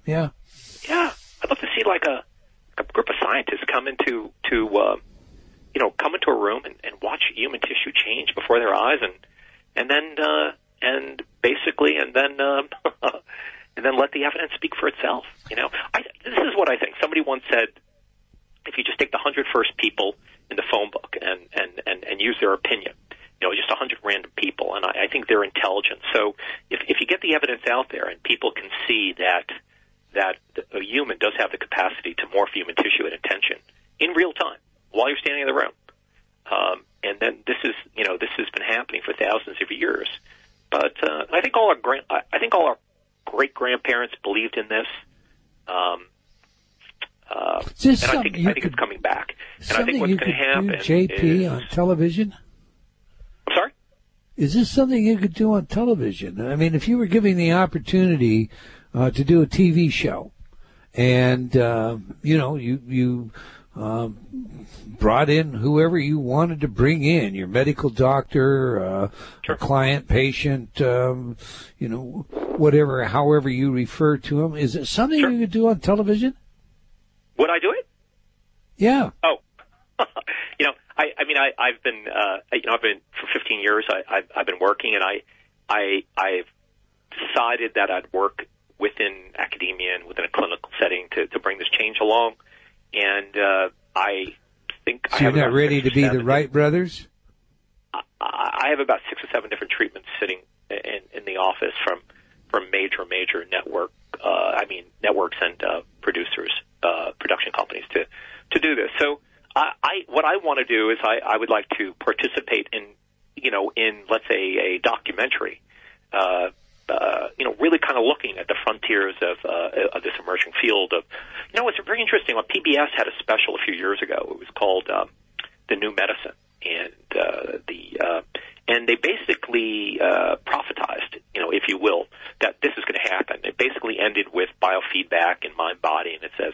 JP is, on television? I'm sorry? Is this something you could do on television? I mean, if you were giving the opportunity uh, to do a TV show, and uh, you know, you you um, brought in whoever you wanted to bring in, your medical doctor, uh, sure. client, patient, um, you know, whatever, however you refer to them. Is it something sure. you could do on television? Would I do it? Yeah. Oh. *laughs* I, I mean, I, I've been, uh, you know, I've been for 15 years. I, I've, I've been working, and I, I, I've decided that I'd work within academia and within a clinical setting to, to bring this change along. And uh, I think so I you're not ready to be the Wright brothers. I, I have about six or seven different treatments sitting in, in the office from from major major network, uh, I mean networks and uh, producers, uh, production companies to to do this. So I, I what I want to do is I, I would like to participate in you know in let's say a documentary. Uh, uh, you know, really kind of looking at the frontiers of, uh, of this emerging field of, you know, it's very interesting. Well, PBS had a special a few years ago. It was called um, the New Medicine, and uh, the uh, and they basically uh, prophetized, you know, if you will, that this is going to happen. It basically ended with biofeedback and mind body, and it says,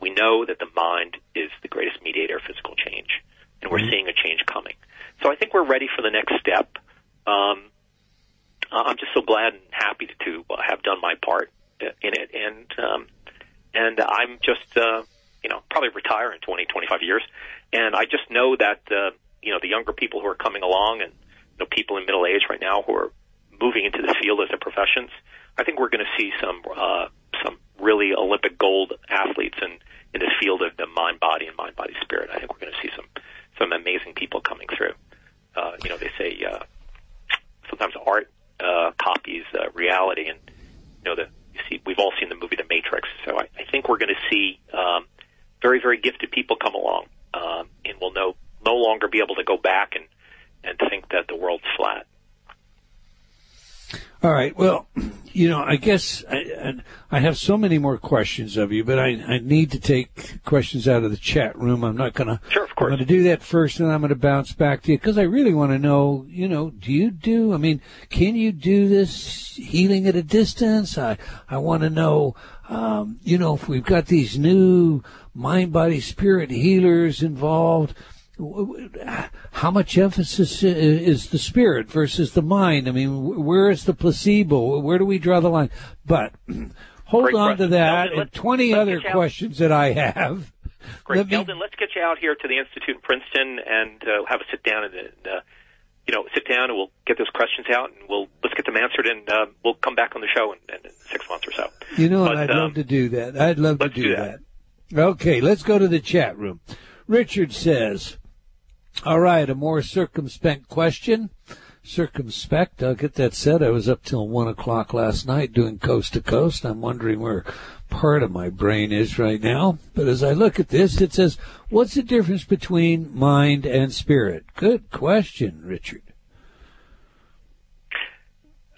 we know that the mind is the greatest mediator of physical change, and we're seeing a change coming. So I think we're ready for the next step. Um, I'm just so glad and happy to, to have done my part in it, and um, and I'm just uh, you know probably retire in 20, 25 years, and I just know that uh, you know the younger people who are coming along and you know people in middle age right now who are moving into the field as their professions. I think we're going to see some uh, really Olympic gold athletes in in this field of the mind body and mind body spirit. I think we're going to see some some amazing people coming through. Uh, you know, they say uh, sometimes art uh, copies uh, reality, and you know the you see we've all seen the movie The Matrix. So I, I think we're going to see um, very very gifted people come along, um, and we'll no no longer be able to go back and and think that the world's flat. All right. Well, you know, I guess I, I- I have so many more questions of you, but I, I need to take questions out of the chat room. I'm not going to. Sure, of course. I'm going to do that first, and I'm going to bounce back to you because I really want to know. You know, do you do? I mean, can you do this healing at a distance? I I want to know. Um, you know, if we've got these new mind, body, spirit healers involved how much emphasis is the spirit versus the mind? I mean, where is the placebo? Where do we draw the line? But *clears throat* hold Great on to that Eldon, and 20 other questions that I have. *laughs* Great, me- Eldon. Let's get you out here to the Institute in Princeton and uh, have a sit down and uh, you know sit down and we'll get those questions out and we'll let's get them answered and uh, we'll come back on the show in, in six months or so. You know? But, I'd um, love to do that. I'd love to do, do that. Okay, let's go to the chat room. Richard says, all right, a more circumspect question. Circumspect, I'll get that said. I was up till one o'clock last night doing coast to coast. I'm wondering where part of my brain is right now. But as I look at this, it says, what's the difference between mind and spirit? Good question, Richard.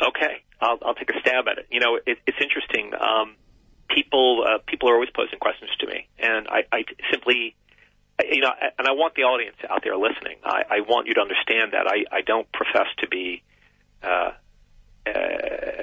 Okay, I'll, I'll take a stab at it. You know, it, it's interesting. Um, people uh, people are always posing questions to me, and I, I simply, you know, and I want the audience out there listening. I, I want you to understand that I, I don't profess to be uh, uh,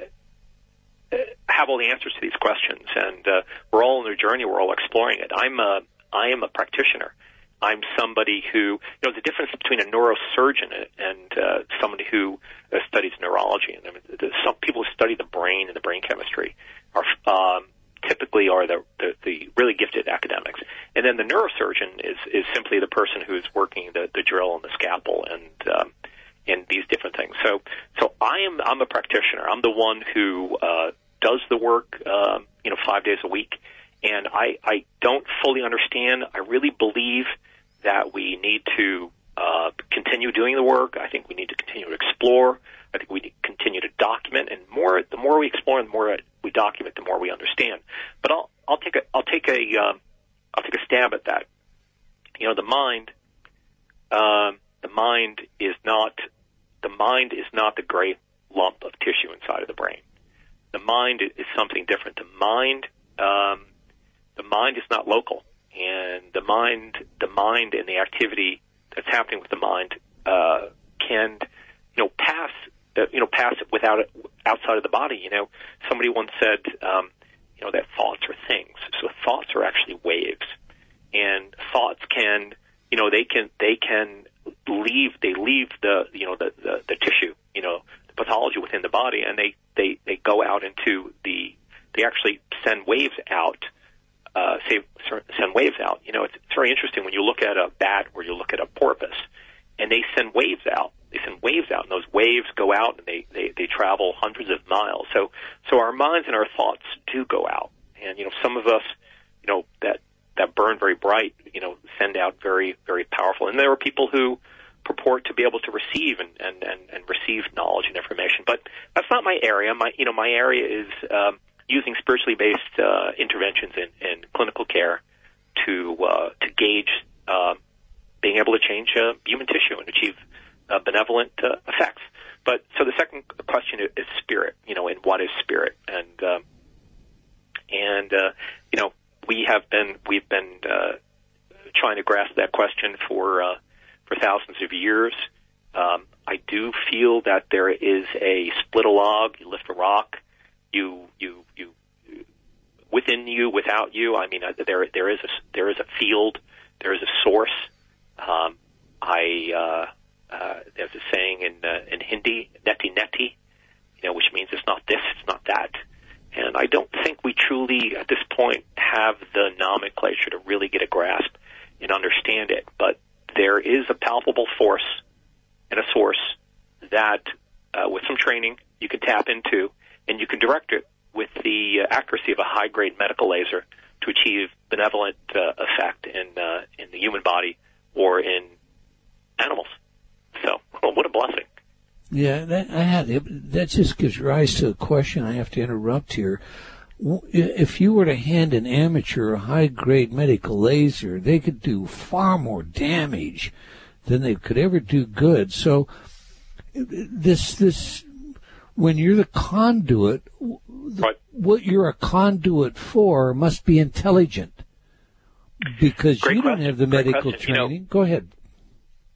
have all the answers to these questions, and uh, we're all on their journey. We're all exploring it. I'm a I am a practitioner. I'm somebody who, you know, the difference between a neurosurgeon and, and uh, somebody who uh, studies neurology. And I mean, some people who study the brain and the brain chemistry are um, typically are the, the the really gifted academics. And then the neurosurgeon is is simply the person who's working the the drill and the scalpel and um, and these different things. So so I am I'm a practitioner. I'm the one who uh, does the work, um, you know, five days a week. And I, I don't fully understand. I really believe that we need to uh, continue doing the work. I think we need to continue to explore. I think we continue to document. And more, the more we explore, and the more we document, the more we understand. But I'll, I'll take a, I'll take a, um, I'll take a stab at that. You know, the mind, um, the mind is not, the mind is not the gray lump of tissue inside of the brain. The mind is something different. The mind, um, the mind is not local, and the mind, the mind, and the activity that's happening with the mind uh, can, you know, pass, uh, you know, pass it without it outside of the body. You know, somebody once said, um, you know, that thoughts are things. So thoughts are actually waves, and thoughts can, you know, they can they can leave they leave the you know the the, the tissue, you know, the pathology within the body, and they they they go out into the they actually send waves out uh, say, send waves out. You know, it's, it's very interesting when you look at a bat or you look at a porpoise, and they send waves out. They send waves out, and those waves go out and they, they, they travel hundreds of miles. So, so our minds and our thoughts do go out. And, you know, some of us, you know, that, that burn very bright, you know, send out very, very powerful. And there are people who purport to be able to receive and, and, and, and receive knowledge and information. But that's not my area. My, you know, my area is, um, using spiritually based uh, interventions in, in clinical care to uh, to gauge uh, being able to change uh, human tissue and achieve uh, benevolent uh, effects. But so the second question is, spirit. You know, and what is spirit? And um, and uh, you know, we have been we've been uh, trying to grasp that question for uh, for thousands of years. Um, I do feel that there is a split a log, you lift a rock, you you you within you, without you. I mean, uh, there there is a there is a field, there is a source. Um, I uh, uh, there's a saying in uh, in Hindi, neti neti, you know, which means it's not this, it's not that. And I don't think we truly, at this point, have the nomenclature to really get a grasp and understand it. But there is a palpable force and a source that, uh, with some training, you can tap into, and you can direct it with the uh, accuracy of a high-grade medical laser to achieve benevolent uh, effect in uh, in the human body or in animals. So, well, what a blessing! Yeah, that, I had that just gives rise to a question. I have to interrupt here. If you were to hand an amateur a high-grade medical laser, they could do far more damage than they could ever do good. So, this this when you're the conduit, the- what you're a conduit for must be intelligent, because Great you don't have the medical question. You know, training. Go ahead.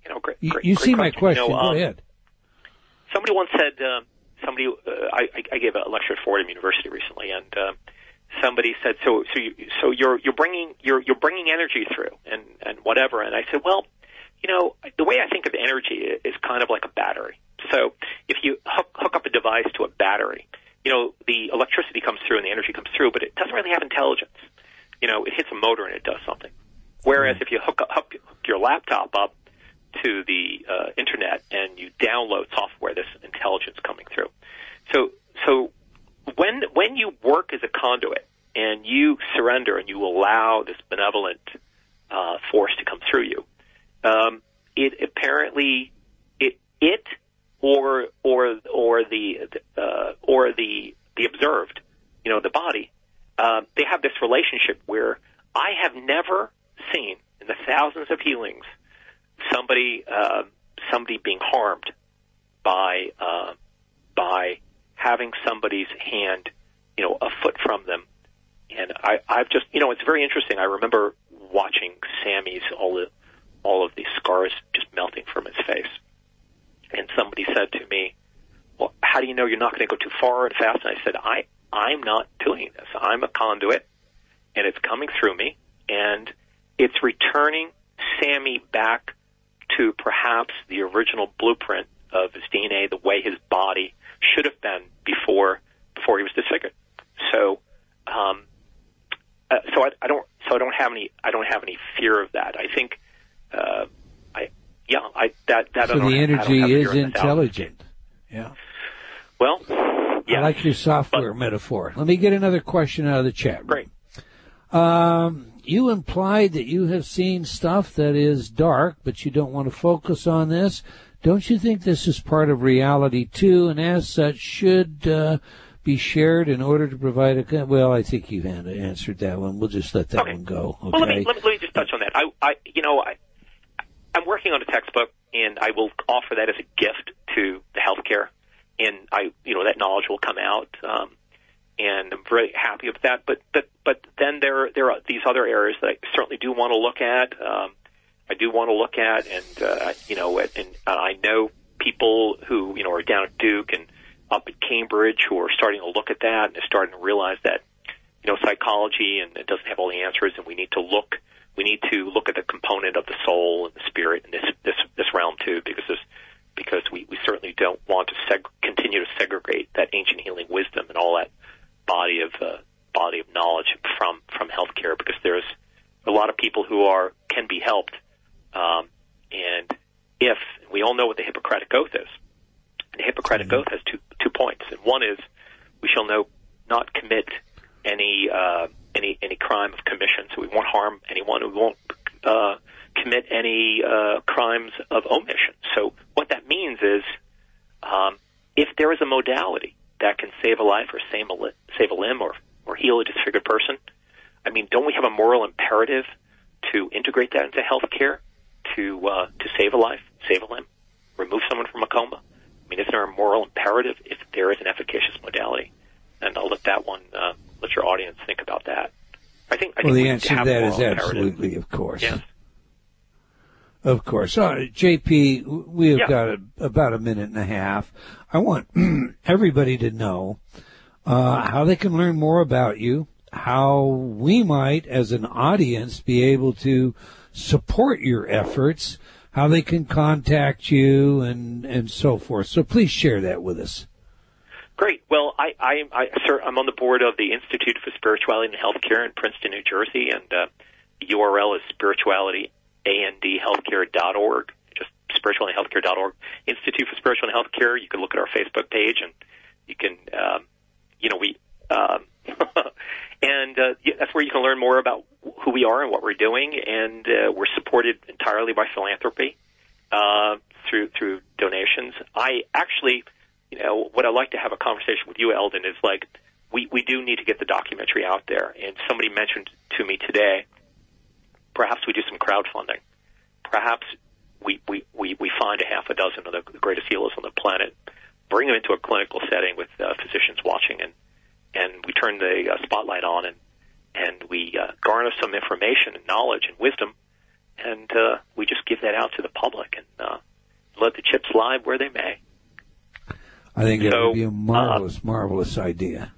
You know, great. Great you great see my question. You know, Go um, ahead. somebody once said um, somebody uh, I, I gave a lecture at Fordham University recently, and uh, somebody said, "So, so, you, so you're you're bringing you're you're bringing energy through, and and whatever." And I said, "Well, you know, the way I think of energy is kind of like a battery. So, if you hook hook up a device to a battery, you know, the electricity comes through and the energy comes through, but it doesn't really have intelligence. You know, it hits a motor and it does something. Whereas if you hook up hook your laptop up to the uh, internet and you download software, there's intelligence coming through. So, so when when you work as a conduit and you surrender and you allow this benevolent uh, force to come through you, um, it apparently it it or or or the uh, or the the observed, you know, the body, uh, they have this relationship where I have never seen in the thousands of healings somebody uh, somebody being harmed by uh, by having somebody's hand, you know, a foot from them. And I, I've just, you know, it's very interesting. I remember watching Sammy's all the all of these scars just melting from his face. And somebody said to me, "Well, how do you know you're not going to go too far and fast?" And I said, "I I'm not doing this. I'm a conduit, and it's coming through me, and it's returning Sammy back to perhaps the original blueprint of his DNA, the way his body should have been before before he was disfigured. So, um, uh, so I, I don't so I don't have any I don't have any fear of that. I think, uh, I yeah I that that So the have- I don't energy is intelligent. Yeah. Well, I like your software metaphor. Let me get another question out of the chat. Great. Um, you implied that you have seen stuff that is dark, but you don't want to focus on this. Don't you think this is part of reality too, and as such should uh, be shared in order to provide a? Well, I think you had answered that one. We'll just let that one go. Okay. Well, let me, let me let me just touch on that. I, I you know, I, I'm working on a textbook, and I will offer that as a gift to the healthcare, and I, you know, that knowledge will come out, um, and I'm very happy with that. But but but then there there are these other areas that I certainly do want to look at. Um, I do want to look at, and uh, you know, and uh, I know people who you know are down at Duke and up at Cambridge who are starting to look at that and are starting to realize that you know psychology and it doesn't have all the answers, and we need to look we need to look at the component of the soul and the spirit in this this realm too, because there's because we, we certainly don't want to seg- continue to segregate that ancient healing wisdom and all that body of uh, body of knowledge from from healthcare because there's a lot of people who are can be helped um, and if we all know what the Hippocratic Oath is, the Hippocratic Oath has two two points, and one is we shall no not commit any uh, any any crime of commission, so we won't harm anyone. We won't uh, commit any uh, crimes of omission. So what that means is, um, if there is a modality that can save a life or save a, li- save a limb or or heal a disfigured person, I mean, don't we have a moral imperative to integrate that into healthcare to uh, to save a life, save a limb, remove someone from a coma? I mean, is there a moral imperative if there is an efficacious modality? And I'll let that one uh, let your audience think about that. I think. I well, think the we answer to that is imperative. absolutely, of course. Yes. Of course. JP, we have Yeah. got a, about a minute and a half. I want *clears throat* everybody to know uh, how they can learn more about you. how we might, as an audience, be able to support your efforts, how they can contact you, and, and so forth. So please share that with us. Great. Well, I, I, I, sir, I'm on the board of the Institute for Spirituality and Healthcare in Princeton, New Jersey, and uh, the URL is spiritualityandhealthcare.org. Just spiritualityandhealthcare.org. Institute for Spiritual and Healthcare. You can look at our Facebook page, and you can, um, you know, we, um, *laughs* and uh, that's where you can learn more about who we are and what we're doing. And uh, we're supported entirely by philanthropy uh, through through donations. I actually you know, what I'd like to have a conversation with you, Eldon, is like we, we do need to get the documentary out there. And somebody mentioned to me today, perhaps we do some crowdfunding. Perhaps we, we, we, we find a half a dozen of the greatest healers on the planet, bring them into a clinical setting with uh, physicians watching, and, and we turn the uh, spotlight on and, and we uh, garner some information and knowledge and wisdom, and uh, we just give that out to the public and uh, let the chips lie where they may. I think it So, would be a marvelous, marvelous idea.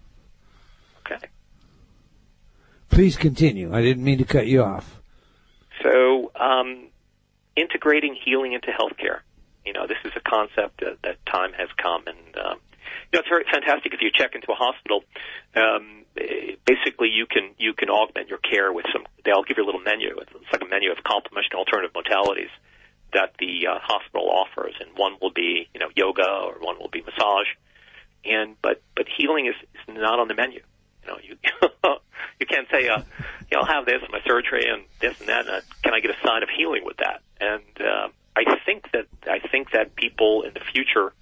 Okay. Please continue. I didn't mean to cut you off. So, um, integrating healing into healthcare. You know, this is a concept that, that time has come, and um, you know, it's very fantastic. If you check into a hospital, um, basically you can you can augment your care with some. They'll give you a little menu. It's like a menu of complementary and alternative modalities that the uh, hospital offers, and one will be you know yoga, or one will be massage, and but but healing is, is not on the menu. You know, *laughs* you you can't say, uh, you know, I'll have this my surgery and this and that. And uh, can I get a sign of healing with that? And uh, I think that I think that people in the future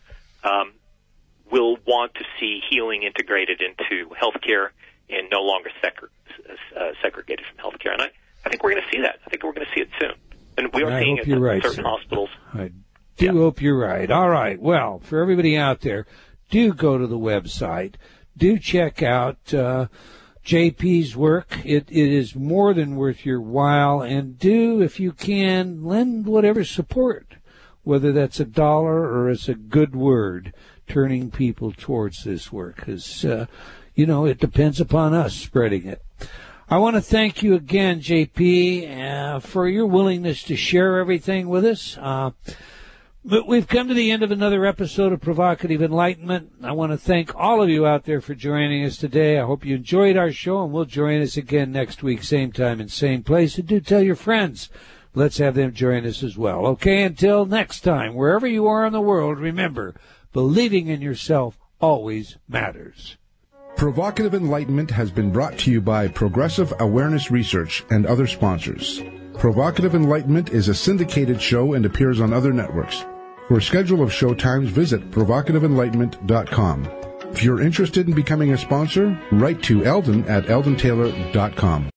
um, will want to see healing integrated into healthcare and no longer seg- uh, segregated from healthcare. And I, I think we're going to see that. I think we're going to see it soon. And we are I seeing it in right, certain sir. hospitals. I do hope you're right. All right. Well, for everybody out there, do go to the website. Do check out uh, JP's work. It it is more than worth your while. And do, if you can, lend whatever support, whether that's a dollar or it's a good word, turning people towards this work. Because uh, you know it depends upon us spreading it. I want to thank you again, JP, uh, for your willingness to share everything with us. Uh, but we've come to the end of another episode of Provocative Enlightenment. I want to thank all of you out there for joining us today. I hope you enjoyed our show and will join us again next week, same time and same place. And do tell your friends. Let's have them join us as well. Okay, until next time, wherever you are in the world, remember, believing in yourself always matters. Provocative Enlightenment has been brought to you by Progressive Awareness Research and other sponsors. Provocative Enlightenment is a syndicated show and appears on other networks. For a schedule of show times, visit provocativeenlightenment.com. If you're interested in becoming a sponsor, write to Eldon at eldontaylor.com.